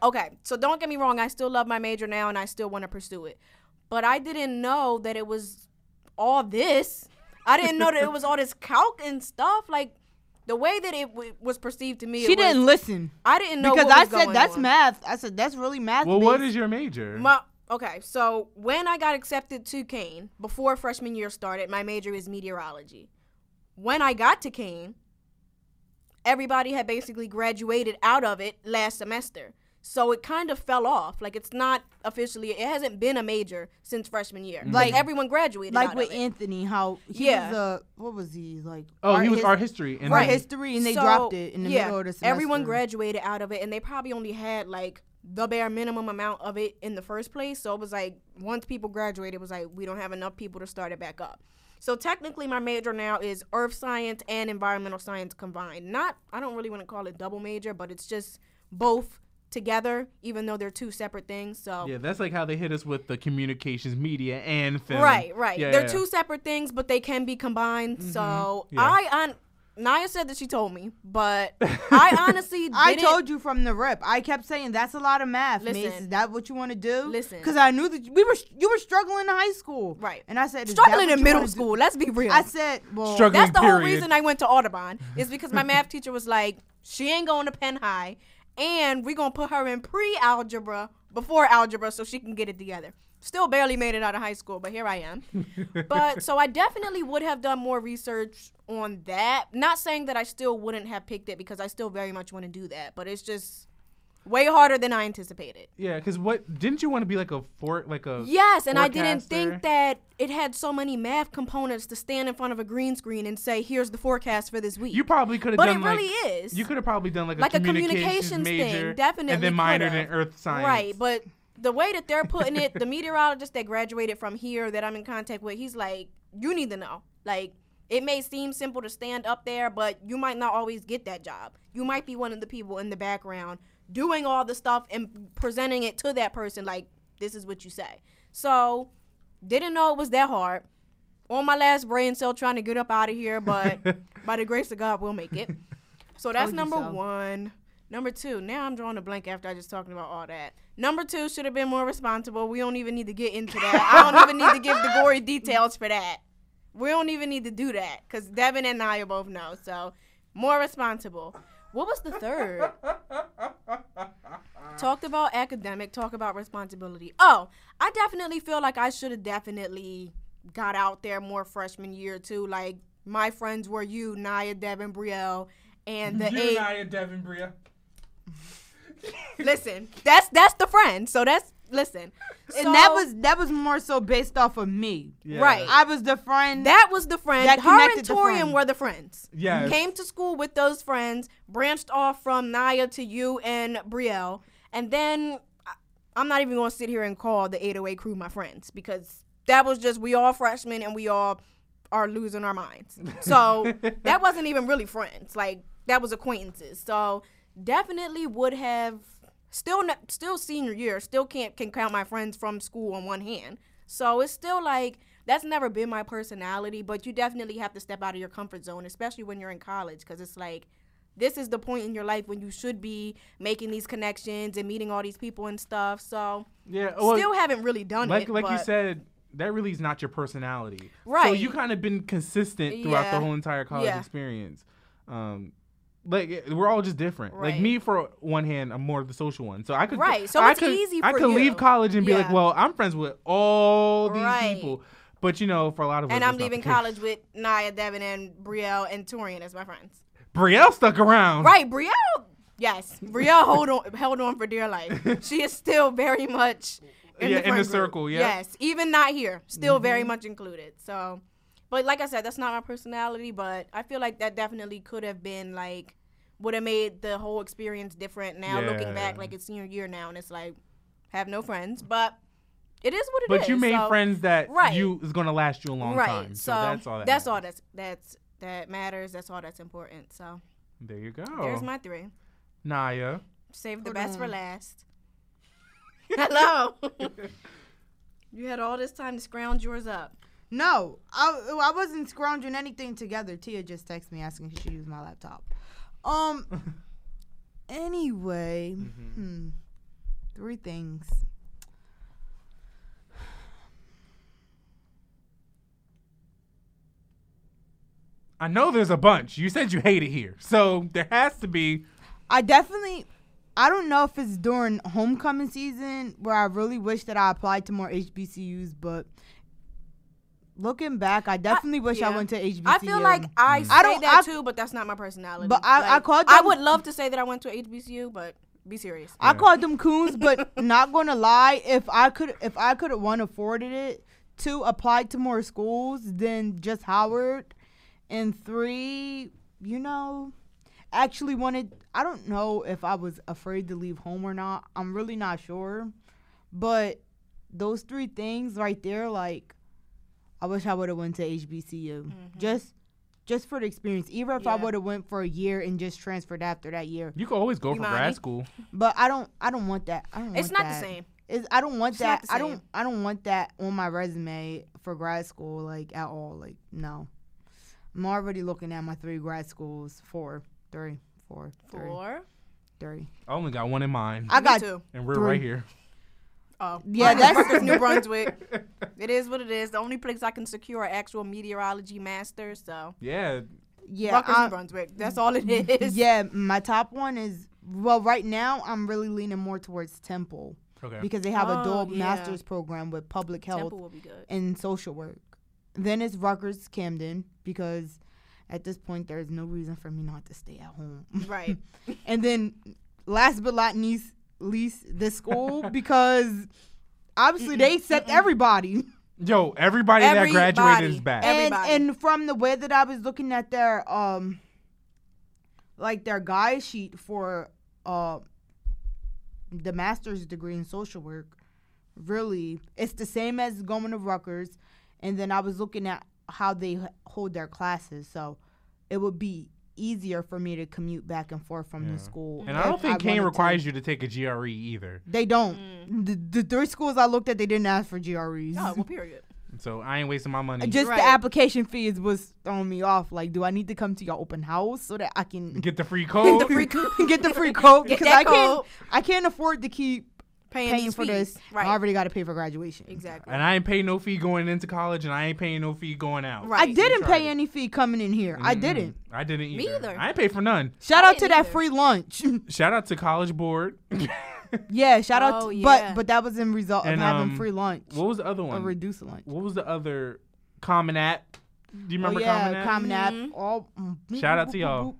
Okay, so don't get me wrong, I still love my major now and I still want to pursue it. But I didn't know that it was all this. I didn't know that it was all this calc and stuff. Like the way that it w- was perceived to me, she it was- didn't listen I didn't know because what I was said going that's on. math. I said that's really math. well, what based. is your major? My, okay, so when I got accepted to Kean, before freshman year started, my major is meteorology. When I got to Kean, everybody had basically graduated out of it last semester. So it kind of fell off. Like it's not officially. It hasn't been a major since freshman year. Mhm. Like Like- everyone graduated. like out with of it. Anthony, how he Yeah. was a what was he like? Oh, he was his- art history. And art history, and they So, dropped it in the yeah, middle of the semester. Everyone graduated out of it, and they probably only had like the bare minimum amount of it in the first place. So it was like once people graduated, it was like we don't have enough people to start it back up. So technically, my major now is earth science and environmental science combined. Not, I don't really want to call it double major, but it's just both together, even though they're two separate things. So Yeah, that's like how they hit us with the communications, media, and film. Right, right. Yeah, They're yeah. two separate things, but they can be combined. Mm-hmm. So Yeah. I on Naya said that she told me, but I honestly I didn't- told you from the rip. I kept saying that's a lot of math. Mace. Listen. Is that what you want to do? Listen. because I knew that we were you were struggling in high school, Right. And I said struggling in middle wanna do? school. Let's be real. I said, well, Struggling. That's the whole reason I went to Audubon is because my math teacher was like, she ain't going to Penn High, and we're gonna put her in pre-algebra before algebra so she can get it together. Still barely made it out of high school, but here I am. but so I definitely would have done more research on that. Not saying that I still wouldn't have picked it because I still very much want to do that, but it's just way harder than I anticipated. Yeah, because what didn't you want to be like a fort, like a Yes, and I didn't think that it had so many math components to stand in front of a green screen and say, "Here's the forecast for this week." You probably could have but done it like really is. you could have probably done like a Like a communications, communications thing, major, definitely and then minored in earth science. Right, but the way that they're putting it, the meteorologist that graduated from here that I'm in contact with, he's like, you need to know. Like, it may seem simple to stand up there, but you might not always get that job. You might be one of the people in the background doing all the stuff and presenting it to that person like, this is what you say. So, didn't know it was that hard. On my last brain cell trying to get up out of here, but by the grace of God, we'll make it. So that's number so. one. Number two, now I'm drawing a blank after I just talking about all that. Number two should have been more responsible. We don't even need to get into that. I don't even need to give the gory details for that. We don't even need to do that because Devin and I both know. So more responsible. What was the third? Talked about academic, talk about responsibility. Oh, I definitely feel like I should have definitely got out there more freshman year too. Like my friends were you, Naya, Devin, Brielle, and the eight. and Devin Bria. listen, that's that's the friend. So that's listen. and that was that was more so based off of me. Right. I was the friend. that was the friend. That Her and connected the Torian friend. were the friends. Yes. Came to school with those friends, branched off from Naya to you and Brielle, and then I'm not even gonna sit here and call the 808 crew my friends because that was just we all freshmen and we all are losing our minds. So that wasn't even really friends. Like that was acquaintances. So definitely would have still not, still senior year. Still can't can count my friends from school on one hand. So it's still like that's never been my personality. But you definitely have to step out of your comfort zone, especially when you're in college, because it's like this is the point in your life when you should be making these connections and meeting all these people and stuff. So Yeah. Well, still haven't really done like it. like you said, that really is not your personality. Right. So you kind of been consistent throughout Yeah. the whole entire college Yeah. experience. Um, like eh, we're all just different. Like me, for one hand, I'm more of the social one. So I could Right, so I it's could, easy I could you. leave college and be like, well, I'm friends with all these Right. people. But you know, for a lot of us, and I'm leaving college with Naya, Devin, and Brielle and Torian as my friends. Brielle stuck around. Right, Brielle. Yes, Brielle hold on, held on for dear life. She is still very much in Yeah, the, in the group. circle, yeah. Yes, even not here, still Mm-hmm. very much included. So, but like I said, that's not my personality. But I feel like that definitely could have been like would have made the whole experience different. Now looking back, like it's senior year now, and it's like have no friends, but it is what it is. But you made so- friends that Right. you is gonna last you a long right? time. So, So, that's all. That that's all that's that's that matters. That's all that's important. So There you go. there's my three. Naya. Save the Hold best for last. Hello. you had all this time to scrounge yours up. No, I, I wasn't scrounging anything together. Tia just texted me asking if she should use my laptop. Um. Anyway, Mhm. hmm, three things. I know there's a bunch. You said you hate it here, so there has to be. I definitely. I don't know if it's during homecoming season where I really wish that I applied to more HBCUs, but looking back, I definitely wish I went to HBCU. I feel like I mm. say I don't- that I- too, but that's not my personality. But I- I Like, called I would love to say that I went to HBCU, but Be serious. I called them coons, but not gonna lie, if I could if I could have one afforded it, two applied to more schools than just Howard, and three, you know, actually wanted. I don't know if I was afraid to leave home or not. I'm really not sure, but those three things right there, like, I wish I would have went to HBCU mm-hmm. just. Just for the experience, even if I would have went for a year and just transferred after that year, You could always go for Imani? grad school. but I don't. I don't want that. I don't. It's want not that. the same. It's, I don't want It's that. I don't. I don't want that on my resume for grad school, like at all. Like no. I'm already looking at my three grad schools. Four, three, four, three, Four. I only got one in mind, I Me got. two, and we're three. right here. Oh, Yeah, that's- New Brunswick. It is what it is. The only place I can secure an actual meteorology master. So Yeah, Yeah. Rutgers, I- New Brunswick. That's all it mm-hmm. is. yeah. My top one is well. Right now, I'm really leaning more towards Temple okay. because they have a Oh, dual yeah. master's program with public health. Temple will be good. and social work. Then it's Rutgers Camden because at this point there's no reason for me not to stay at home. Right. and then last but not least, least this school because obviously they accept everybody. Yo, everybody that graduated Everybody. is back. And Everybody. and from the way that I was looking at their um like their guide sheet for uh the master's degree in social work, really it's the same as going to Rutgers. And then I was looking at how they h- hold their classes, so it would be easier for me to commute back and forth from Yeah. the school. and I don't think Kean wanted to. requires you to take a GRE either. They don't. Mm. The, the three schools I looked at, they didn't ask for GREs. Oh, well, period. So I ain't wasting my money. Just Right. the application fees was throwing me off. Like, do I need to come to your open house so that I can Get the free code. the free code. get the free code? Get Because I can't, code. I can't afford to keep Paying, paying for fees. this. Right. I already got to pay for graduation. exactly. and I ain't paying no fee going into college, and I ain't paying no fee going out. Right. I didn't pay it. any fee coming in here. I Mm-mm. didn't. I didn't either. Me either. I ain't pay for none. Shout I out to didn't that either. free lunch. Shout out to College Board. yeah, shout out. Oh, to, yeah. But but that was in result of having um, free lunch what was the other one? A reduced lunch. what was the other Common App? Do you remember oh, yeah, Common App? Common App. Mhm. All, Shout out to y'all.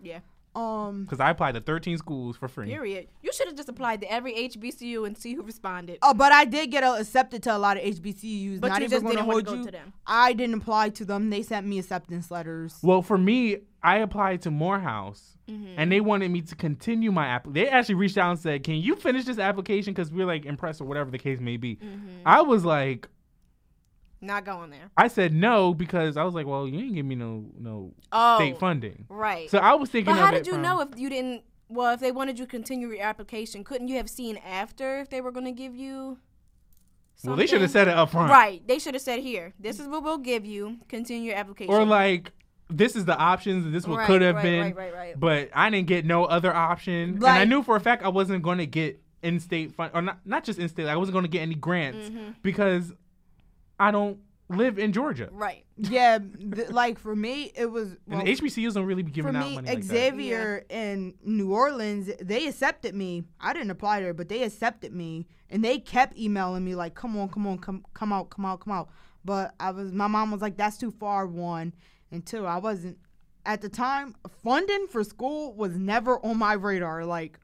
yeah. Um. Because I applied to 13 schools for free. Period. You should have just applied to every HBCU and see who responded. Oh, but I did get accepted to a lot of HBCUs. but Not you even just didn't want hold to go you. to them. I didn't apply to them. They sent me acceptance letters. Well, for me, I applied to Morehouse, Mm-hmm. and they wanted me to continue my app. They actually reached out and said, "Can you finish this application?" Because we're like impressed or whatever the case may be. Mm-hmm. I was like, Not going there. I said no because I was like, "Well, you ain't give me no no Oh, state funding." right. So I was thinking. but how did you from- know if you didn't? Well, if they wanted you to continue your application, couldn't you have seen after if they were going to give you? Well, they should have said it up front, Right. They should have said here. This is what we'll give you. Continue your application. Or like, this is the options, and this what Right, could have right, been. Right. Right. Right. But I didn't get no other option, and I knew for a fact I wasn't going to get in-state fund, or not not just in-state. I wasn't going to get any grants Mhm. because I don't live in Georgia. Right. yeah, th- like for me, it was. well, and HBCUs don't really be for giving out me, money like that. Xavier in New Orleans, they accepted me. I didn't apply there, but they accepted me, and they kept emailing me like, "Come on, come on, come, come out, come out, come out." But I was, my mom was like, "That's too far." One and two, I wasn't at the time. Funding for school was never on my radar. Like,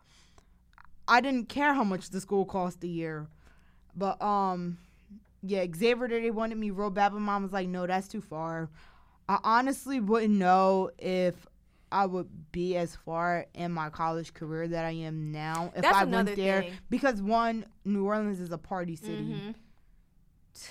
I didn't care how much the school cost a year, but um, yeah, Xavier, they wanted me real bad, but mom was like, "No, that's too far." I honestly wouldn't know if I would be as far in my college career that I am now if That's I went there thing. because one, New Orleans is a party city. Mhm.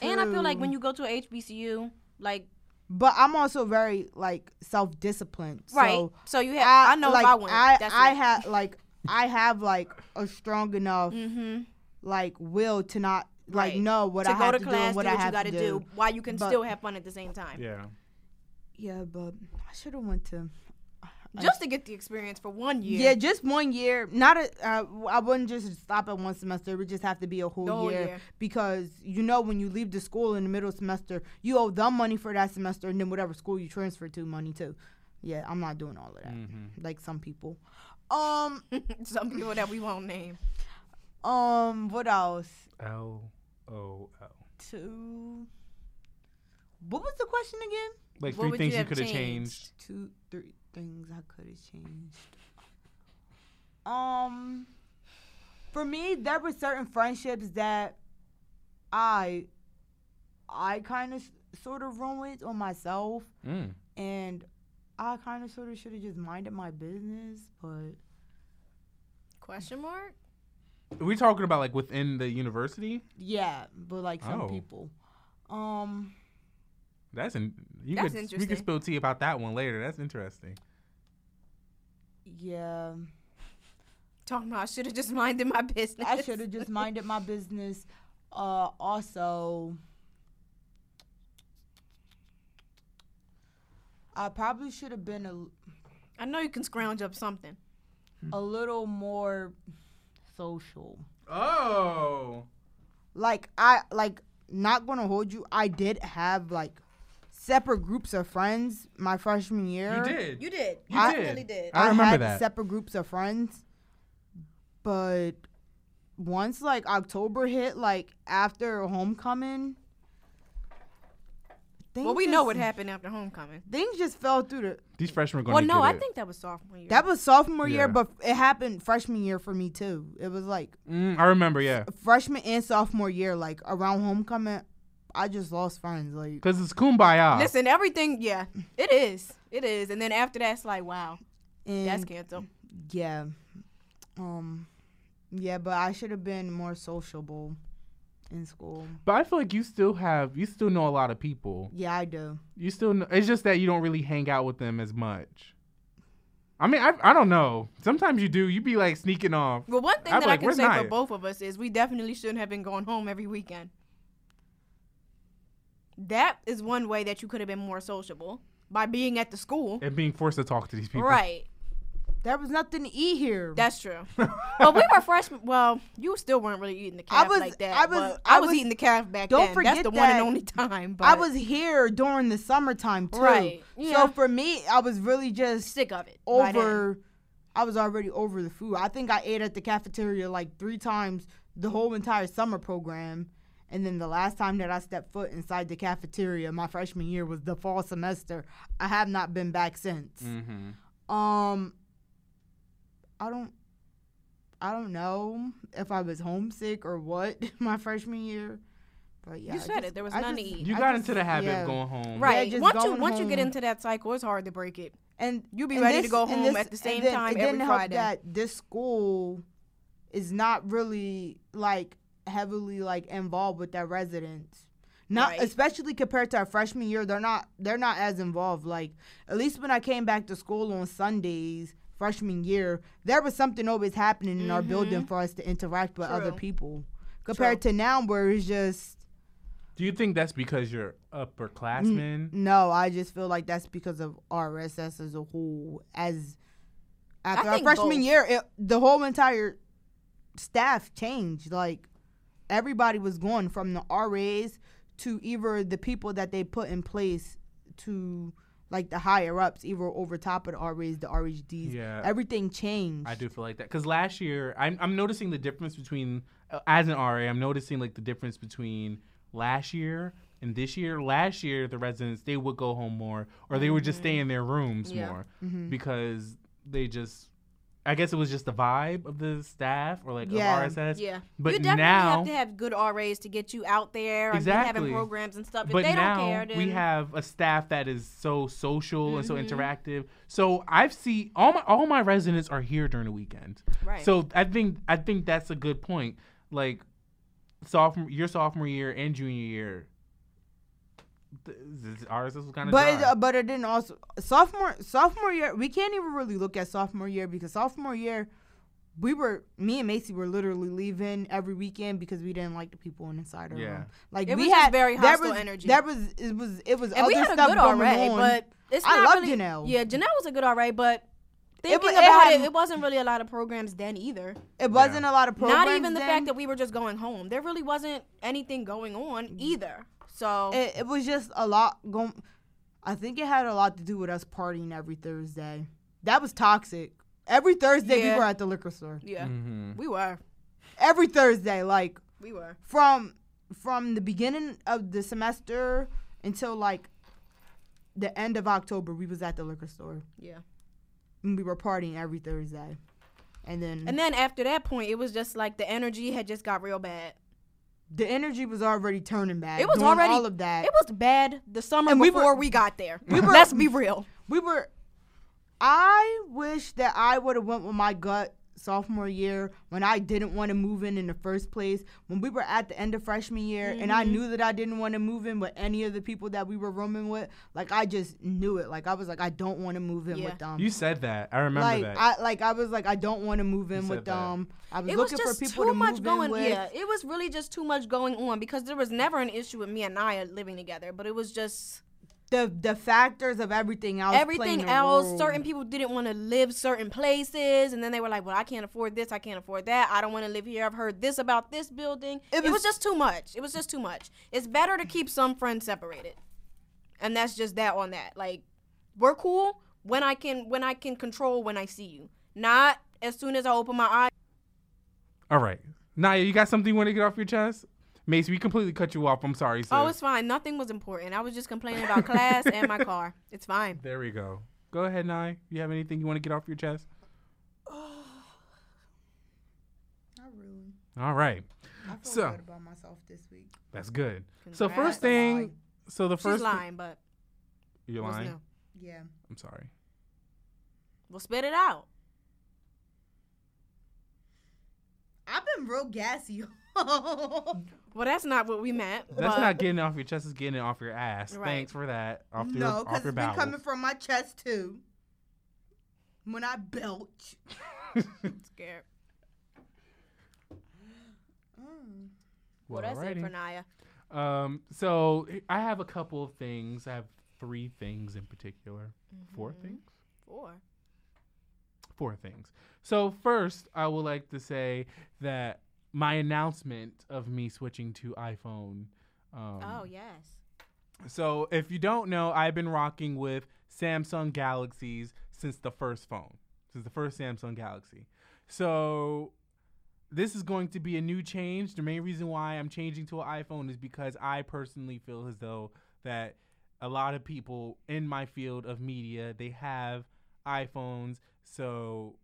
And I feel like when you go to a HBCU, like but I'm also very like self disciplined. right, So so you have. I, know like, if I went. I I have like I have like a strong enough Mhm. like will to not like Right. know what to I go have to to do class, and what do I what you have got to to do. do, while you can But- still have fun at the same time. Yeah. Yeah, but I should have went to. Just to get the experience for one year. Yeah, just one year. Not a. Uh, I wouldn't just stop at one semester. It would just have to be a whole, whole year, year. because you know when you leave the school in the middle of semester, you owe them money for that semester, and then whatever school you transfer to, money too. Yeah, I'm not doing all of that. Mm-hmm. Like some people. Um. Some people that we won't name. Um. What else? L O L. Two. What was the question again? Like What three would things you you have could have changed? changed. Two, three things I could have changed. Um, for me, there were certain friendships that I, I kind of sort of ruined on myself, Mm. and I kind of sort of should have just minded my business. But Question mark? Are we talking about like within the university? yeah, but like some Oh. people, um, That's in, you That's could we interesting. could spill tea about that one later. That's interesting. yeah, Talking about I should have just minded my business. I should have just minded my business. Uh, also, I probably should have been a. I know you can scrounge up something. a little more social. Oh. Like I like not gonna hold you. I did have like separate groups of friends my freshman year. You did. You did. You I- did. definitely did. I remember had that. separate groups of friends, but once like October hit, like after homecoming, things Well, we know what happened after homecoming. Things just fell through the. These freshmen are going Well, to no, get I it. think that was sophomore year. That was sophomore Yeah. year, but it happened freshman year for me too. It was like Mm, I remember, yeah. freshman and sophomore year, like around homecoming, I just lost friends. Like, Because it's kumbaya. Listen, everything, yeah, it is. It is. And then after that, it's like, wow, and that's canceled. yeah, um, yeah, but I should have been more sociable in school. But I feel like you still have, you still know a lot of people. Yeah, I do. You still, know, it's just that you don't really hang out with them as much. I mean, I, I don't know. Sometimes you do. You'd be like sneaking off. Well, one thing I'd that be I can "Where's say for both of us is we definitely shouldn't have been going home every weekend. That is one way that you could have been more sociable by being at the school. And being forced to talk to these people. Right. There was nothing to eat here. That's true. but we were freshmen. Well, you still weren't really eating the calf was- like that. I was- but I I was, was- eating the calf back don't then. That's forget the one and that only time. But I was here during the summertime too. Right, yeah. So for me, I was really just sick of it. over. I was already over the food. I think I ate at the cafeteria like three times the whole entire summer program. And then the last time that I stepped foot inside the cafeteria, my freshman year, was the fall semester. I have not been back since. Mm-hmm. Um, I don't, I don't know if I was homesick or what my freshman year, but yeah, You said just- it. There was I none to eat. You I got just- into the habit yeah. of going home. right. just once you going once you get into that cycle, it's hard to break it. and you'll be and ready to go home this- at the same then time it every didn't help Friday. that this school is not really like heavily like involved with their residents. Not Right. especially compared to our freshman year, they're not they're not as involved. Like at least when I came back to school on Sundays freshman year, there was something always happening in our building for us to interact with other people. Compared to now, where it's just Do you think that's because you're mm, upperclassmen? no. I just feel like that's because of RSS as a whole. As after our freshman both. year, it, the whole entire staff changed. Like everybody was gone from the RAs to either the people that they put in place to like the higher ups, either over top of the RAs, the RHDs. Yeah. Everything changed. I do feel like that because last year I'm I'm noticing the difference between uh, as an RA I'm noticing like the difference between last year and this year. Last year the residents they would go home more or they would just stay in their rooms Yeah. more Mm-hmm. because they just I guess it was just the vibe of the staff or like Yeah. of RSS. Yeah. But you definitely now have to have good RAs to get you out there and Exactly. having programs and stuff. If but they now don't care, then we have a staff that is so social and so Mhm. interactive. So I've seen all my all my residents are here during the weekend. right. So I think I think that's a good point. Like sophomore your sophomore year and junior year. Th- th- Ours was kind of But it, uh, but it didn't also sophomore sophomore year. We can't even really look at sophomore year because sophomore year, we were me and Macy were literally leaving every weekend because we didn't like the people inside our Yeah. room. Like It we was just had very there hostile was, energy. That was it was it was and other we had a stuff good going RA, on. but it's I not love really, Janelle. Yeah, Janelle was a good RA, but thinking wa- it about had- it, it wasn't really a lot of programs then either. it wasn't a lot of programs. Not even the then. fact that we were just going home. There really wasn't anything going on either. So it, it was just a lot going. I think it had a lot to do with us partying every Thursday. That was toxic. Every Thursday Yeah. we were at the liquor store. yeah, hmm we were, Every Thursday, like we were. from from the beginning of the semester until like the end of October, we was at the liquor store Yeah. and we were partying every Thursday. and then And then after that point, it was just like the energy had just got real bad. The energy was already turning bad. It was already all of that. It was bad the summer And we were- before we got there. we were- Let's be real. we were I wish that I would have went with my gut sophomore year when I didn't want to move in in the first place when we were at the end of freshman year and I Mhm. knew that I didn't want to move in with any of the people that we were rooming with like I just knew it like I was like I don't want to move in Yeah. with them You said that. I remember like that. I like I was like I don't want to move in You with said that. them I was It was looking for just people too to much move going. in with Yeah, it was really just too much going on because there was never an issue with me and Naya living together, but it was just the the factors of everything else everything else. role. Certain people didn't want to live certain places, and then they were like, "Well, I can't afford this. I can't afford that. I don't want to live here. I've heard this about this building." It It was, was- just too much. It was just too much. It's better to keep some friends separated, and that's just that on that. Like, we're cool when I can when I can control when I see you, not as soon as I open my eyes. All right. Naya, you got something you want to get off your chest? Mace, we completely cut you off. I'm sorry, sis. Oh, it's fine. Nothing was important. I was just complaining about class and my car. It's fine. there we go. Go ahead, Naya. You have anything you want to get off your chest? Oh, not really. All right. I feel So- good about myself this week. That's good. So first thing, so the first thing, lying, but you're lying. new? Yeah. I'm sorry. We'll spit it out. I've been real gassy. Well, that's not what we meant. That's not getting it off your chest. It's getting it off your ass. Right. Thanks for that. Off your, no, because your it's been bowels. coming from my chest too. When I belch. scared. Mm. Well, that's it alrighty. for Naya. Um, so I have a couple of things. I have three things in particular. Four Mhm. things. Four. Four things. So first, I would like to say that my announcement of me switching to iPhone. Um, oh yes. So if you don't know, I've been rocking with Samsung Galaxies since the first phone, since the first Samsung Galaxy. So this is going to be a new change. The main reason why I'm changing to an iPhone is because I personally feel as though that a lot of people in my field of media they have iPhones, so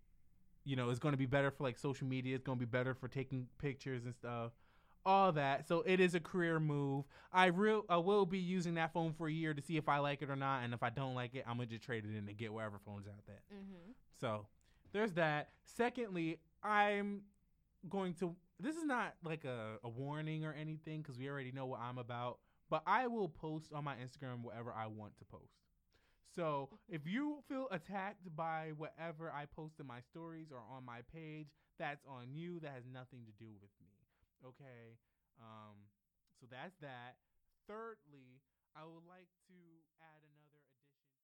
you know it's going to be better for like social media. It's going to be better for taking pictures and stuff all that. So it is a career move. I real I will be using that phone for a year to see if I like it or not, and if I don't like it, I'm gonna just trade it in and get whatever phone's out there. Mm-hmm. So there's that. Secondly, I'm going to. This is not like a, a warning or anything because we already know what I'm about. But I will post on my Instagram whatever I want to post. So if you feel attacked by whatever I post in my stories or on my page, that's on you. That has nothing to do with me. Okay. Um. So that's that. Thirdly, I would like to.